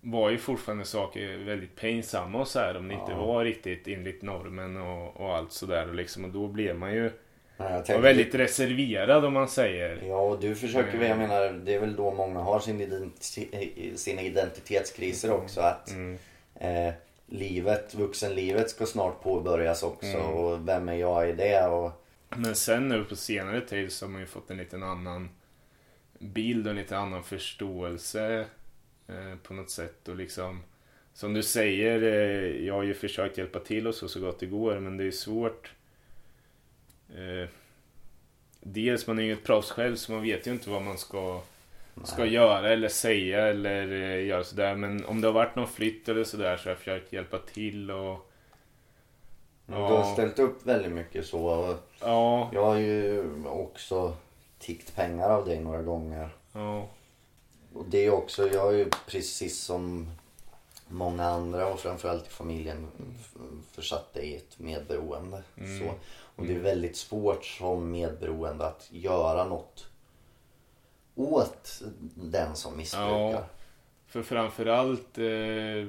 var ju fortfarande saker väldigt pinsamma och så här om det inte Ja. var riktigt enligt normen och, och allt sådär och liksom och då blev man ju Ja, tänkte- väldigt reserverad om man säger. Ja, och du försöker väl, jag Mm. menar, det är väl då många har sin identi- sina identitetskriser också. Att Mm. eh, livet, vuxenlivet ska snart påbörjas också. Mm. Och vem är jag i det? Och, Men sen nu på senare tid så har man ju fått en liten annan bild och en lite annan förståelse eh, på något sätt och liksom som du säger, eh, jag har ju försökt hjälpa till och så, så gott det går men det är svårt. Eh, dels man är ju ett proffs själv så man vet ju inte vad man ska, ska göra eller säga eller eh, göra sådär men om det har varit någon flytt eller sådär så har jag försökt hjälpa till och Du har ställt upp väldigt mycket så. Ja, jag har ju också tiggt pengar av dig några gånger. ja, Och det är också, jag är ju precis som många andra och framförallt i familjen försatt dig i ett medberoende. Mm. Så. Och det är väldigt svårt som medberoende att göra något åt den som missbrukar. Ja. För framförallt eh,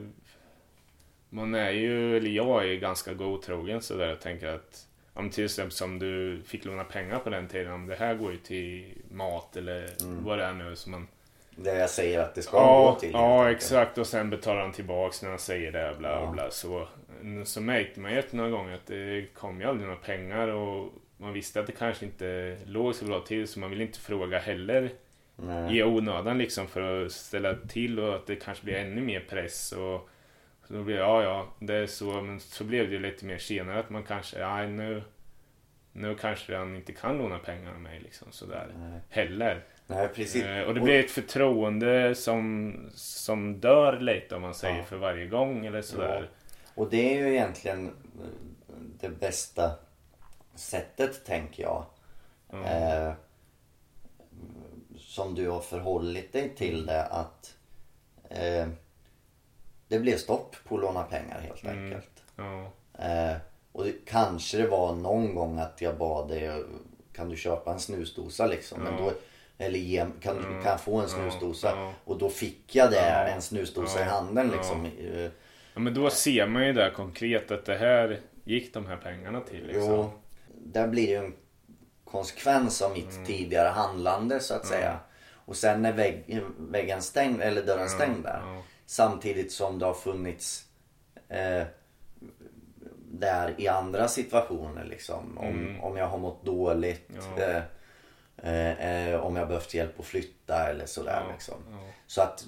Man är ju, eller jag är ganska godtrogen sådär jag tänker att Om till exempel som du fick låna pengar på den tiden Om det här går ju till mat eller vad det är nu som man Det jag säger att det ska Ja, gå till. ja exakt och sen betalar han tillbaks när han säger det bla Ja. bla så Så märkte man ju några gånger att det kom ju aldrig några pengar och Man visste att det kanske inte låg så bra till så man ville inte fråga heller Nej. i onödan liksom för att ställa till och att det kanske blir ännu mer press och så då blir det, ja ja, det är så, men så blev det ju lite mer senare att man kanske, nej nu nu kanske han inte kan låna pengar av mig liksom sådär Nej. heller. Nej, precis. Eh, och det blir ett förtroende som, som dör lite om man säger Ja. för varje gång eller sådär. Och det är ju egentligen eh, det bästa sättet tänker jag. Ja. Eh, som du har förhållit dig till det att eh, det blev stopp på att låna pengar helt Mm. enkelt. Ja. Eh, och det, kanske det var någon gång att jag bad dig kan du köpa en snusdosa liksom. Men Ja. då, eller ge, kan, du, kan jag få en snusdosa? ja. Och då fick jag det, en snusdosa i handen liksom. Eh, ja men då ser man ju där konkret att det här gick de här pengarna till liksom. Jo, där blir ju en konsekvens av Mm. mitt tidigare handlande så att säga. Och sen är vägg, väggen stängd, eller dörren stängd där. ja. Samtidigt som det har funnits eh, där i andra situationer liksom. Om, om jag har mått dåligt. Mm. Ja. Eh, eh, eh, om jag behövt hjälp att flytta eller sådär Ja, liksom. ja. Så att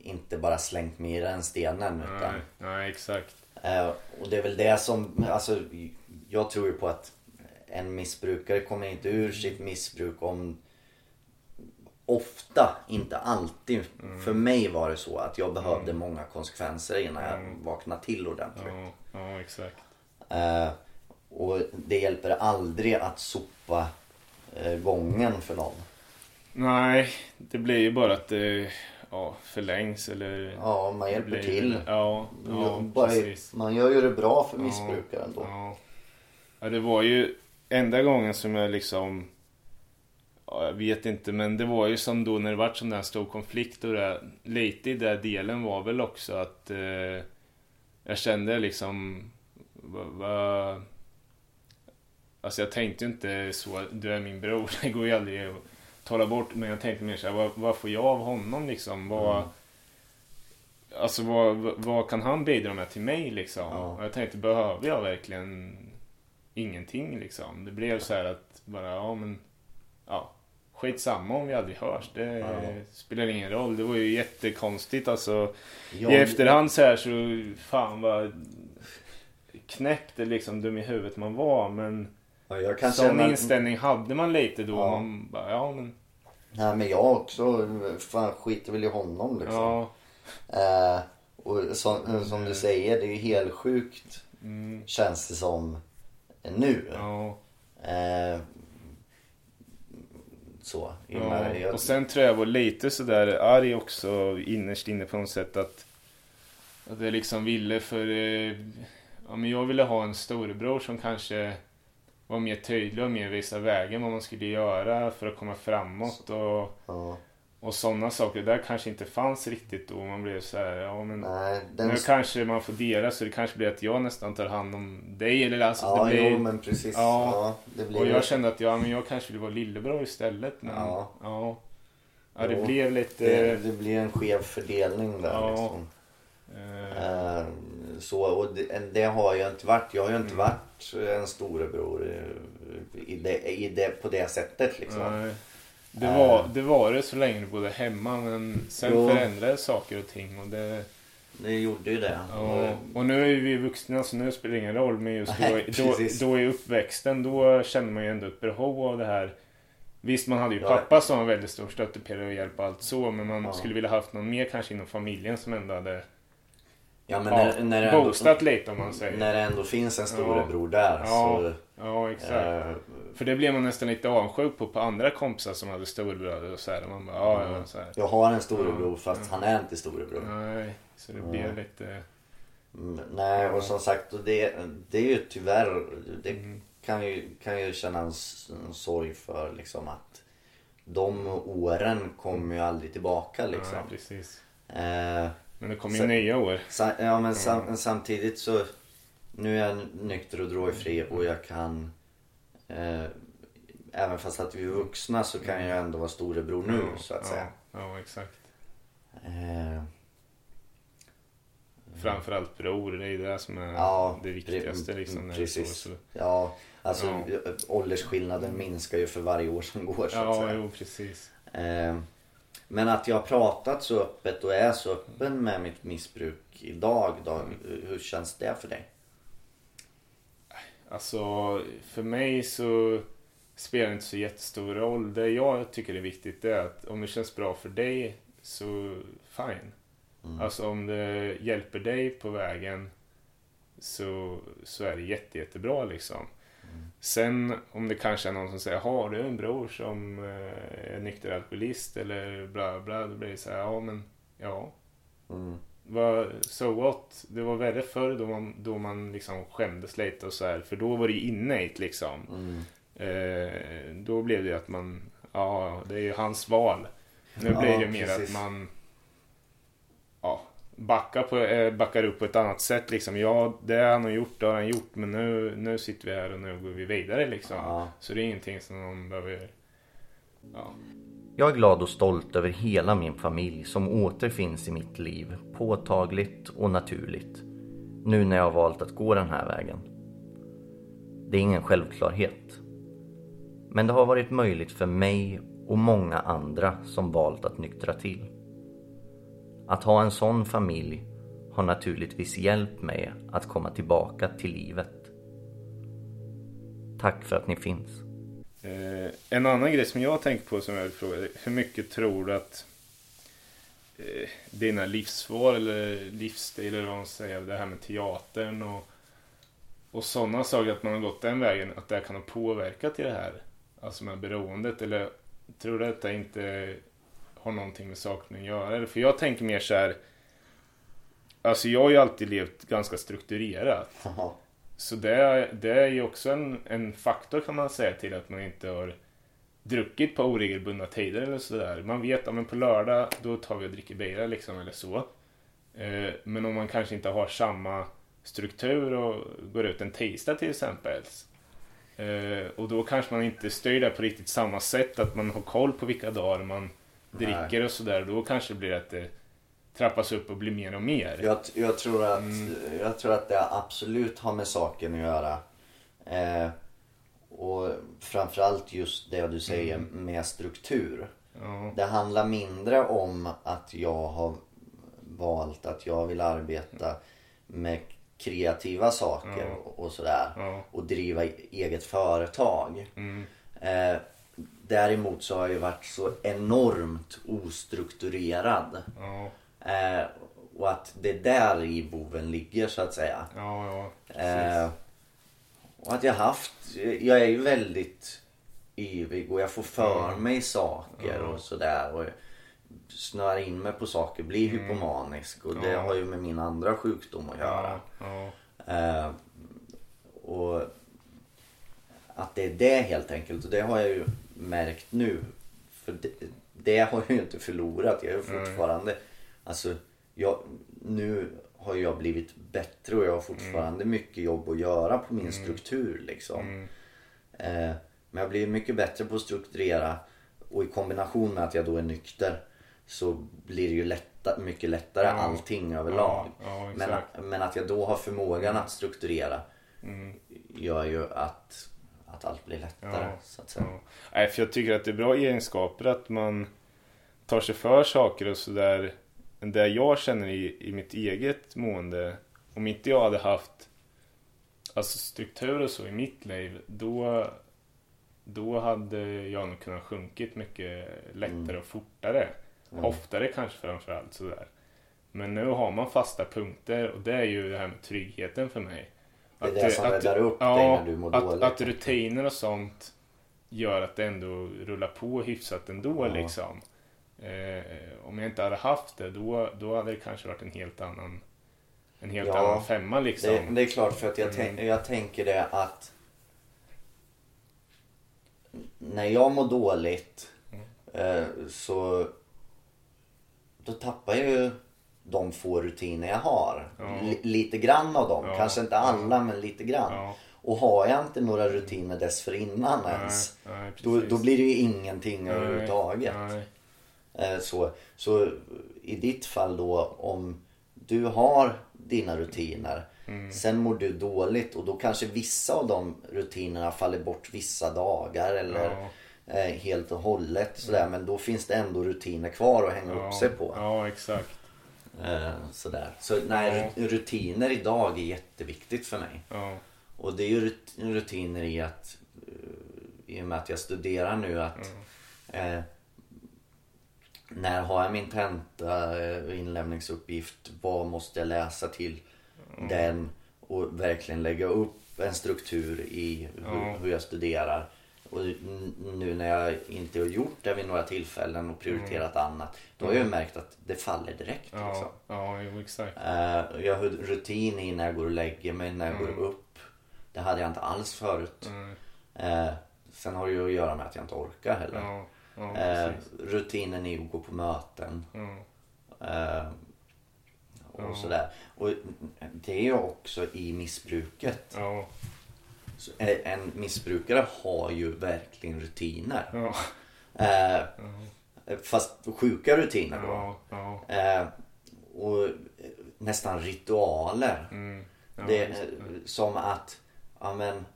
inte bara slängt mig i den stenen utan Nej, nej, exakt. Eh, och det är väl det som, alltså jag tror ju på att en missbrukare kommer inte ur sitt missbruk om Ofta, inte alltid. För mig var det så att jag behövde många konsekvenser innan jag vaknade till ordentligt. Ja, ja exakt. Eh, och det hjälper aldrig att sopa eh, gången för någon. Nej, det blir ju bara att det ja, förlängs eller... Ja, man hjälper blir- till. Ja, ja Bara- man gör ju det bra för Ja, missbrukaren då. Ja. ja, det var ju enda gången som jag liksom... Ja, jag vet inte, men det var ju som då när det vart sån där stor konflikt och det, lite i den delen var väl också att eh, jag kände liksom... Va, va, alltså jag tänkte inte så, du är min bror, det går ju aldrig att tala bort. Men jag tänkte mer så här, vad, vad får jag av honom liksom? Vad, Alltså vad, vad- vad kan han bidra med till mig liksom? Ja. Och jag tänkte, behöver jag verkligen ingenting liksom? Det blev så här att bara, ja men, ja, skitsamma om vi aldrig hörs. Det Ja. spelar ingen roll. Det var ju jättekonstigt alltså. Jag- I efterhand så här så fan vad knäppt eller liksom dum i huvudet man var. Men Ja, sån känna... inställning hade man lite då. Ja. Man bara, ja men Nej men jag också. Fan skiter väl i honom liksom. ja. Eh, och som, som du säger, det är ju helt sjukt Mm, känns det som nu. ja. Eh, så. Ja, jag- och sen tror jag jag var lite sådär arg också innerst inne på något sätt att, att jag liksom ville för... eh, Ja, men jag ville ha en storebror som kanske var mer tydlig och mer visa vägen vad man skulle göra för att komma framåt och, ja, och sådana saker. Det där kanske inte fanns riktigt då. Man blev så här, ja men nej, den... nu kanske man får dela så det kanske blir att jag nästan tar hand om dig eller alltså Ja, det blir, jo men precis. Ja. Ja, det blir Och jag kände att ja, men jag kanske vill vara lillebror istället. Men, Ja. ja. Ja, det Jo, blev lite... det, det blir en skev fördelning där Ja. liksom. Eh, så, och det, det har jag inte varit. Jag har ju inte Mm. varit en storebror i, det, i det, på det sättet liksom. nej. Det, var, det var det så länge du bodde hemma men sen Jo. förändrades saker och ting. Och, det, Det gjorde ju det. ja. och nu är vi vuxna så nu spelar det ingen roll. Men just då, Nej, då, då i uppväxten då kände man ju ändå ett behov av det här. Visst man hade ju Ja. pappa som var väldigt stor stöttepelare och hjälp och allt så. Men man Ja. skulle vilja haft någon mer kanske inom familjen som ändå hade Ja men ja, när, när, det ändå, boostat lite om man säger. när det ändå finns en storebror där Ja, så... Ja, exakt. eh, För det blev man nästan lite avundsjuk på, på andra kompisar som hade storebröder och så här. Man bara, ja, ja, så här. jag har en storebror Ja. fast han är inte storebror. Nej, så det blev lite... Mm, Nej och som sagt och det, det är ju tyvärr det Mm. kan ju, kan ju känna en, en sorg för liksom att de åren kommer ju aldrig tillbaka liksom. Ja, precis. Eh, Men det kommer ju nya år. sa, ja men sam, samtidigt så nu är jag nykter och drogfri och jag kan eh, även fast att vi är vuxna så kan jag ändå vara storebror nu ja, så att ja, säga. Ja, exakt. Eh, Framförallt bror, det är det som är Ja, det viktigaste pre- liksom. Är så, precis. så. ja, alltså Ja. åldersskillnaden minskar ju för varje år som går så att Ja, säga. jo, precis. Eh, men att jag har pratat så öppet och är så öppen med mitt missbruk idag, då, hur känns det för dig? Alltså, för mig så spelar det inte så jättestor roll. Det jag tycker är viktigt är att om det känns bra för dig så fine. Mm. Alltså om det hjälper dig på vägen så, så är det jätte, jättebra liksom. Mm. Sen om det kanske är någon som säger har du en bror som eh, är nykter alkoholist eller bla bla. Då blir det så här, ja men ja. Mm. Vad, so what? Det var värre förr då man, då man liksom skämdes lite och så här. För då var det ju innate liksom. Mm. Eh, då blev det att man, ja det är ju hans val. Nu Ja, blir det mer precis. att man ja, backar, på, eh, backar upp på ett annat sätt liksom. Ja, det han har gjort, det har han gjort. Men nu, nu sitter vi här och nu går vi vidare liksom. Ja. Så det är ingenting som man behöver, ja. Jag är glad och stolt över hela min familj som återfinns i mitt liv påtagligt och naturligt. Nu när jag har valt att gå den här vägen. Det är ingen självklarhet. Men det har varit möjligt för mig och många andra som valt att nyktra till. Att ha en sån familj har naturligtvis hjälpt mig att komma tillbaka till livet. Tack för att ni finns. Eh, en annan grej som jag tänker på som jag vill fråga dig, Hur mycket tror du att eh, dina livsval eller livsstil eller vad man säger, det här med teatern och, och sådana saker, att man har gått den vägen, att det kan ha påverkat i det här? Alltså med beroendet eller tror du att det inte har någonting med saken att göra? För jag tänker mer så här, alltså jag har ju alltid levt ganska strukturerat. Så det, är- det är ju också en, en faktor kan man säga till att man inte har druckit på oregelbundna tider eller sådär. Man vet att på lördag då tar vi och dricker bira liksom eller så. Eh, men om man kanske inte har samma struktur och går ut en tisdag till exempel. Eh, och då kanske man inte styr det på riktigt samma sätt. Att man har koll på vilka dagar man dricker och sådär. Då kanske det blir att det trappas upp och blir mer och mer. Jag, jag, tror att, Mm. jag tror att det absolut har med saken att göra. Eh, och framförallt just det du säger med struktur. Ja. Det handlar mindre om att jag har valt att jag vill arbeta med kreativa saker och- och sådär. Ja. Och driva eget företag. Mm. Eh, däremot så har jag ju varit så enormt ostrukturerad. Eh, och att det är där i boven ligger så att säga. Ja, ja. Eh, och att jag haft, jag är ju väldigt yvig och jag får för mig saker och sådär. Och snöar in mig på saker, blir hypomanisk och det Ja. har ju med min andra sjukdom att göra. Ja. Eh, och att det är det helt enkelt och det har jag ju märkt nu. För det, det har jag ju inte förlorat. Jag är ju fortfarande, alltså jag, nu har jag blivit bättre och jag har fortfarande mycket jobb att göra på min struktur liksom. Eh, men jag blir mycket bättre på att strukturera och i kombination med att jag då är nykter så blir det ju lätta, mycket lättare allting överlag. Ja, ja, men, men att jag då har förmågan att strukturera Mm. gör ju att, att allt blir lättare. Ja, Så att säga. Ja. Nej, för jag tycker att det är bra egenskaper att man tar sig för saker och sådär. Det jag känner i, i mitt eget mående. Om inte jag hade haft alltså struktur och så i mitt liv. Då, då hade jag nog kunnat sjunkit mycket lättare och fortare. Oftare kanske framförallt sådär. Men nu har man fasta punkter och det är ju det här med tryggheten för mig. Det är det som räddar upp dig ja, när du mår att, dåligt. Att rutiner och sånt gör att det ändå rullar på hyfsat ändå Ja. liksom. Eh, om jag inte hade haft det då, då hade det kanske varit en helt annan en helt Ja, annan femma liksom. Det, det är klart för att jag, Mm. tänk, jag tänker det att när jag mår dåligt Mm. eh, så då tappar jag ju de få rutiner jag har. Ja. Lite grann av dem, Ja. kanske inte alla men lite grann. Och har jag inte några rutiner dessförinnan Nej, ens nej, då, då blir det ju ingenting Nej, överhuvudtaget. nej. Eh, Så, så i ditt fall då om du har dina rutiner Mm. sen mår du dåligt och då kanske vissa av de rutinerna faller bort vissa dagar eller Ja. eh, helt och hållet sådär. Men då finns det ändå rutiner kvar att hänga Ja, upp sig på. Ja, exakt. Eh, sådär. Så nej, Ja. rutiner idag är jätteviktigt för mig. Ja, Och det är ju rut- rutiner i att i och med att jag studerar nu att eh, när har jag min tenta eh, inlämningsuppgift? Vad måste jag läsa till den? Och verkligen lägga upp en struktur i hur, Ja. hur jag studerar. Och nu när jag inte har gjort det vid några tillfällen och prioriterat annat. Då har jag ju märkt att det faller direkt. Liksom. ja, ja, jo, exakt. Eh, jag har rutin i när jag går och lägger mig, när jag går Mm. upp. Det hade jag inte alls förut. Eh, sen har det ju att göra med att jag inte orkar heller. Ja, eh, rutinen är att gå på möten. Ja, Eh, och Ja. sådär. Och det är också i missbruket. ja, Så En missbrukare har ju verkligen rutiner. ja, Eh, fast sjuka rutiner då. Eh, och nästan ritualer. Mm. Det, är som att, ja men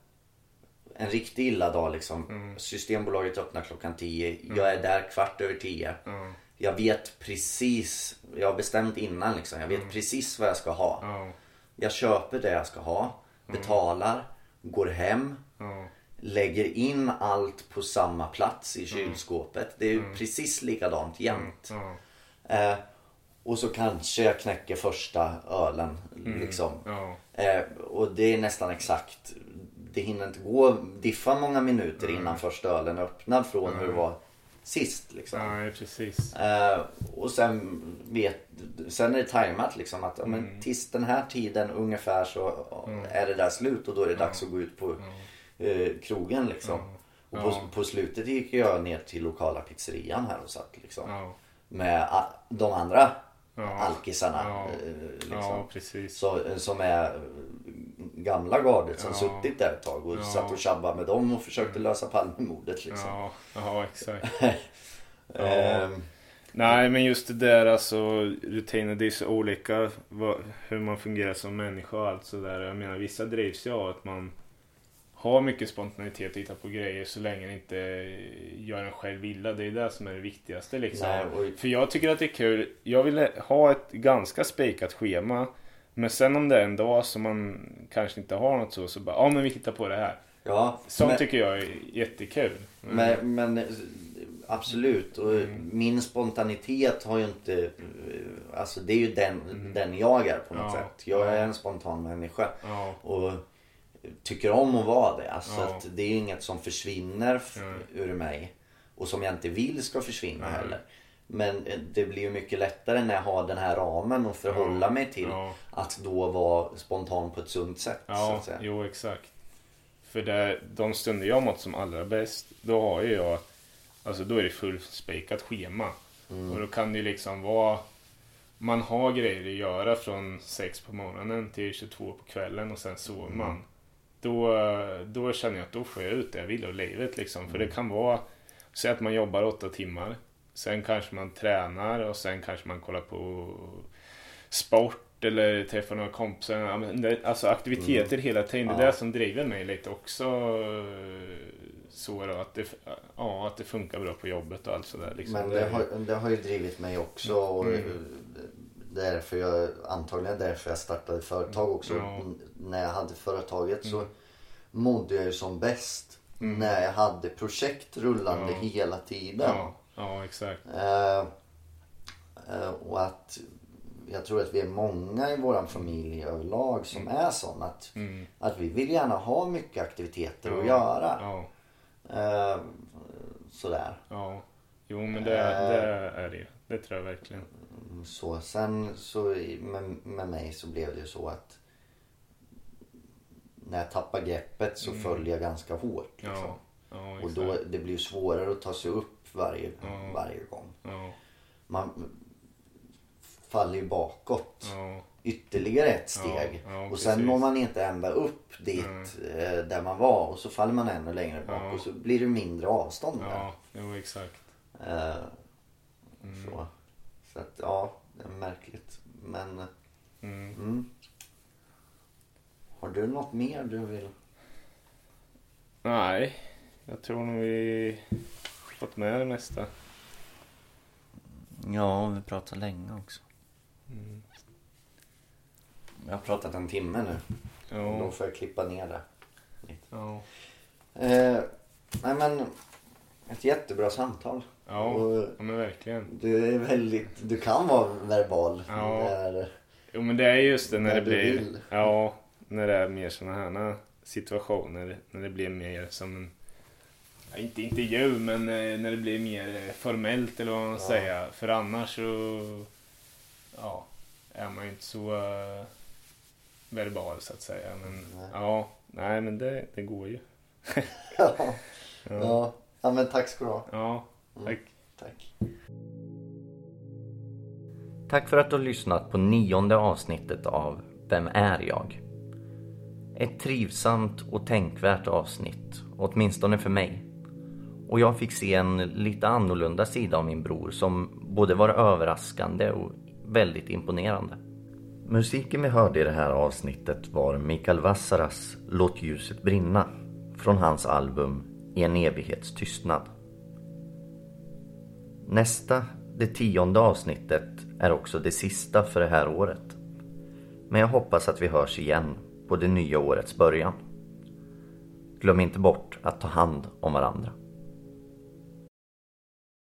en riktig illa dag liksom. Mm. Systembolaget öppnar klockan 10. Jag är där kvart över 10. Ja, Jag vet precis, jag har bestämt innan liksom. Jag vet precis vad jag ska ha. Mm. ja, Jag köper det jag ska ha, betalar, går hem, lägger in allt på samma plats i kylskåpet. Det är ju precis likadant jämt. Eh, och så kanske jag knäcker första ölen liksom. Eh, och det är nästan exakt. Det hinner inte gå diffa många minuter innan första ölen är öppnad från hur det var sist. Liksom. nej, precis. Eh, och sen, vet, sen är det tajmat liksom att Mm. men tills den här tiden ungefär så är det där slut och då är det dags att gå ut på eh, krogen liksom. Och på, på slutet gick jag ner till lokala pizzerian här och satt liksom. Med a- de andra Ja. alkisarna. Ja. eh, liksom. ja, precis. Så, som är eh, gamla gardet som Ja. suttit där ett tag och Ja. satt och tjabbade med dem och försökte lösa Palmemordet liksom. Ja, ja, exakt. Ehm, Nej, men just det där alltså rutiner, det är så olika vad, hur man fungerar som människa och allt sådär. Jag menar vissa drivs ju av att man ha mycket spontanitet och hitta på grejer så länge det inte gör en själv illa. Det är det som är det viktigaste liksom. Nej, och- För jag tycker att det är kul. Jag vill ha ett ganska spikat schema. Men sen om det är en dag som man kanske inte har något så, så bara, ja men vi hittar på det här. Ja, Sånt men- tycker jag är jättekul. Men, men eh, absolut. Och Mm. min spontanitet har ju inte... Alltså det är ju den, den jag är på något Mm. Ja. sätt. Jag är en spontan människa. Ja, Och tycker om att vara det. Alltså Ja. det är ju inget som försvinner Mm. ur mig. Och som jag inte vill ska försvinna heller. Men eh, det blir ju mycket lättare när jag har den här ramen att förhålla Ja. mig till. Ja. Att då vara spontan på ett sunt sätt. ja jo exakt. För det, de stunder jag mått som allra bäst, då har ju jag, alltså då är det fullspikat schema. Mm. Och då kan det ju liksom vara, man har grejer att göra från 6 på morgonen till 22 på kvällen och sen sover Mm. man. Då, då känner jag att då får jag ut det jag vill av livet liksom. För det Mm. kan vara, säg att man jobbar åtta timmar. Sen kanske man tränar och sen kanske man kollar på sport eller träffar några kompisar. Alltså aktiviteter hela tiden. Det är Mm. Ja. det som driver mig lite också. Så då, att det, ja, att det funkar bra på jobbet och allt sådär. Liksom. Men det har, det har ju drivit mig också. Och Mm. därför jag, antagligen därför jag startade företag också. Ja. Mm. När jag hade företaget så mådde jag ju som bäst. När jag hade projekt rullande Ja. hela tiden. ja, ja, exakt. Eh, eh, och att jag tror att vi är många i våran familj överlag som är sån att, Mm. att vi vill gärna ha mycket aktiviteter Ja, att göra. Ja, Eh, sådär. ja. Jo, men det, Eh. det är det ju. Det tror jag verkligen. Så sen så med, med mig så blev det ju så att när jag tappar greppet så föll jag ganska hårt. Liksom. Mm. Ja, ja och då det blir ju svårare att ta sig upp varje, Ja. varje gång. Ja, Man faller ju bakåt ja, ytterligare ett steg. Och sen når man inte ända upp dit eh, där man var och så faller man ännu längre bak och så blir det mindre avstånd där. ja, jo exakt. Eh, Mm. så. så att ja, det är märkligt. Men Mm. mm. Har du något mer du vill? Nej, jag tror nog vi fått med det mesta. Ja, vi pratar länge också. Jag har pratat en timme nu. Då Ja, får jag klippa ner det. ja, Eh, nej men ett jättebra samtal. ja, Och ja men verkligen. du är väldigt, du kan vara verbal. Ja. Det är, Jo men det är just det när, När det blir, vill. ja, när det är mer sådana här situationer. När det blir mer som en, ja, inte intervju men eh, när det blir mer eh, formellt eller vad man Ja. säger. För annars så, ja, är man ju inte så eh, verbal så att säga. Men Nej. ja, nej men det, det går ju. ja. ja. ja men tack ska du ha. Ja, tack. Tack. Tack för att du har lyssnat på nionde avsnittet av Vem är jag? Ett trivsamt och tänkvärt avsnitt, åtminstone för mig. Och jag fick se en lite annorlunda sida av min bror som både var överraskande och väldigt imponerande. Musiken vi hörde i det här avsnittet var Mikael Vassaras Låt ljuset brinna från hans album I en evighets tystnad. Nästa, det tionde avsnittet, är också det sista för det här året. Men jag hoppas att vi hörs igen på det nya årets början. Glöm inte bort att ta hand om varandra.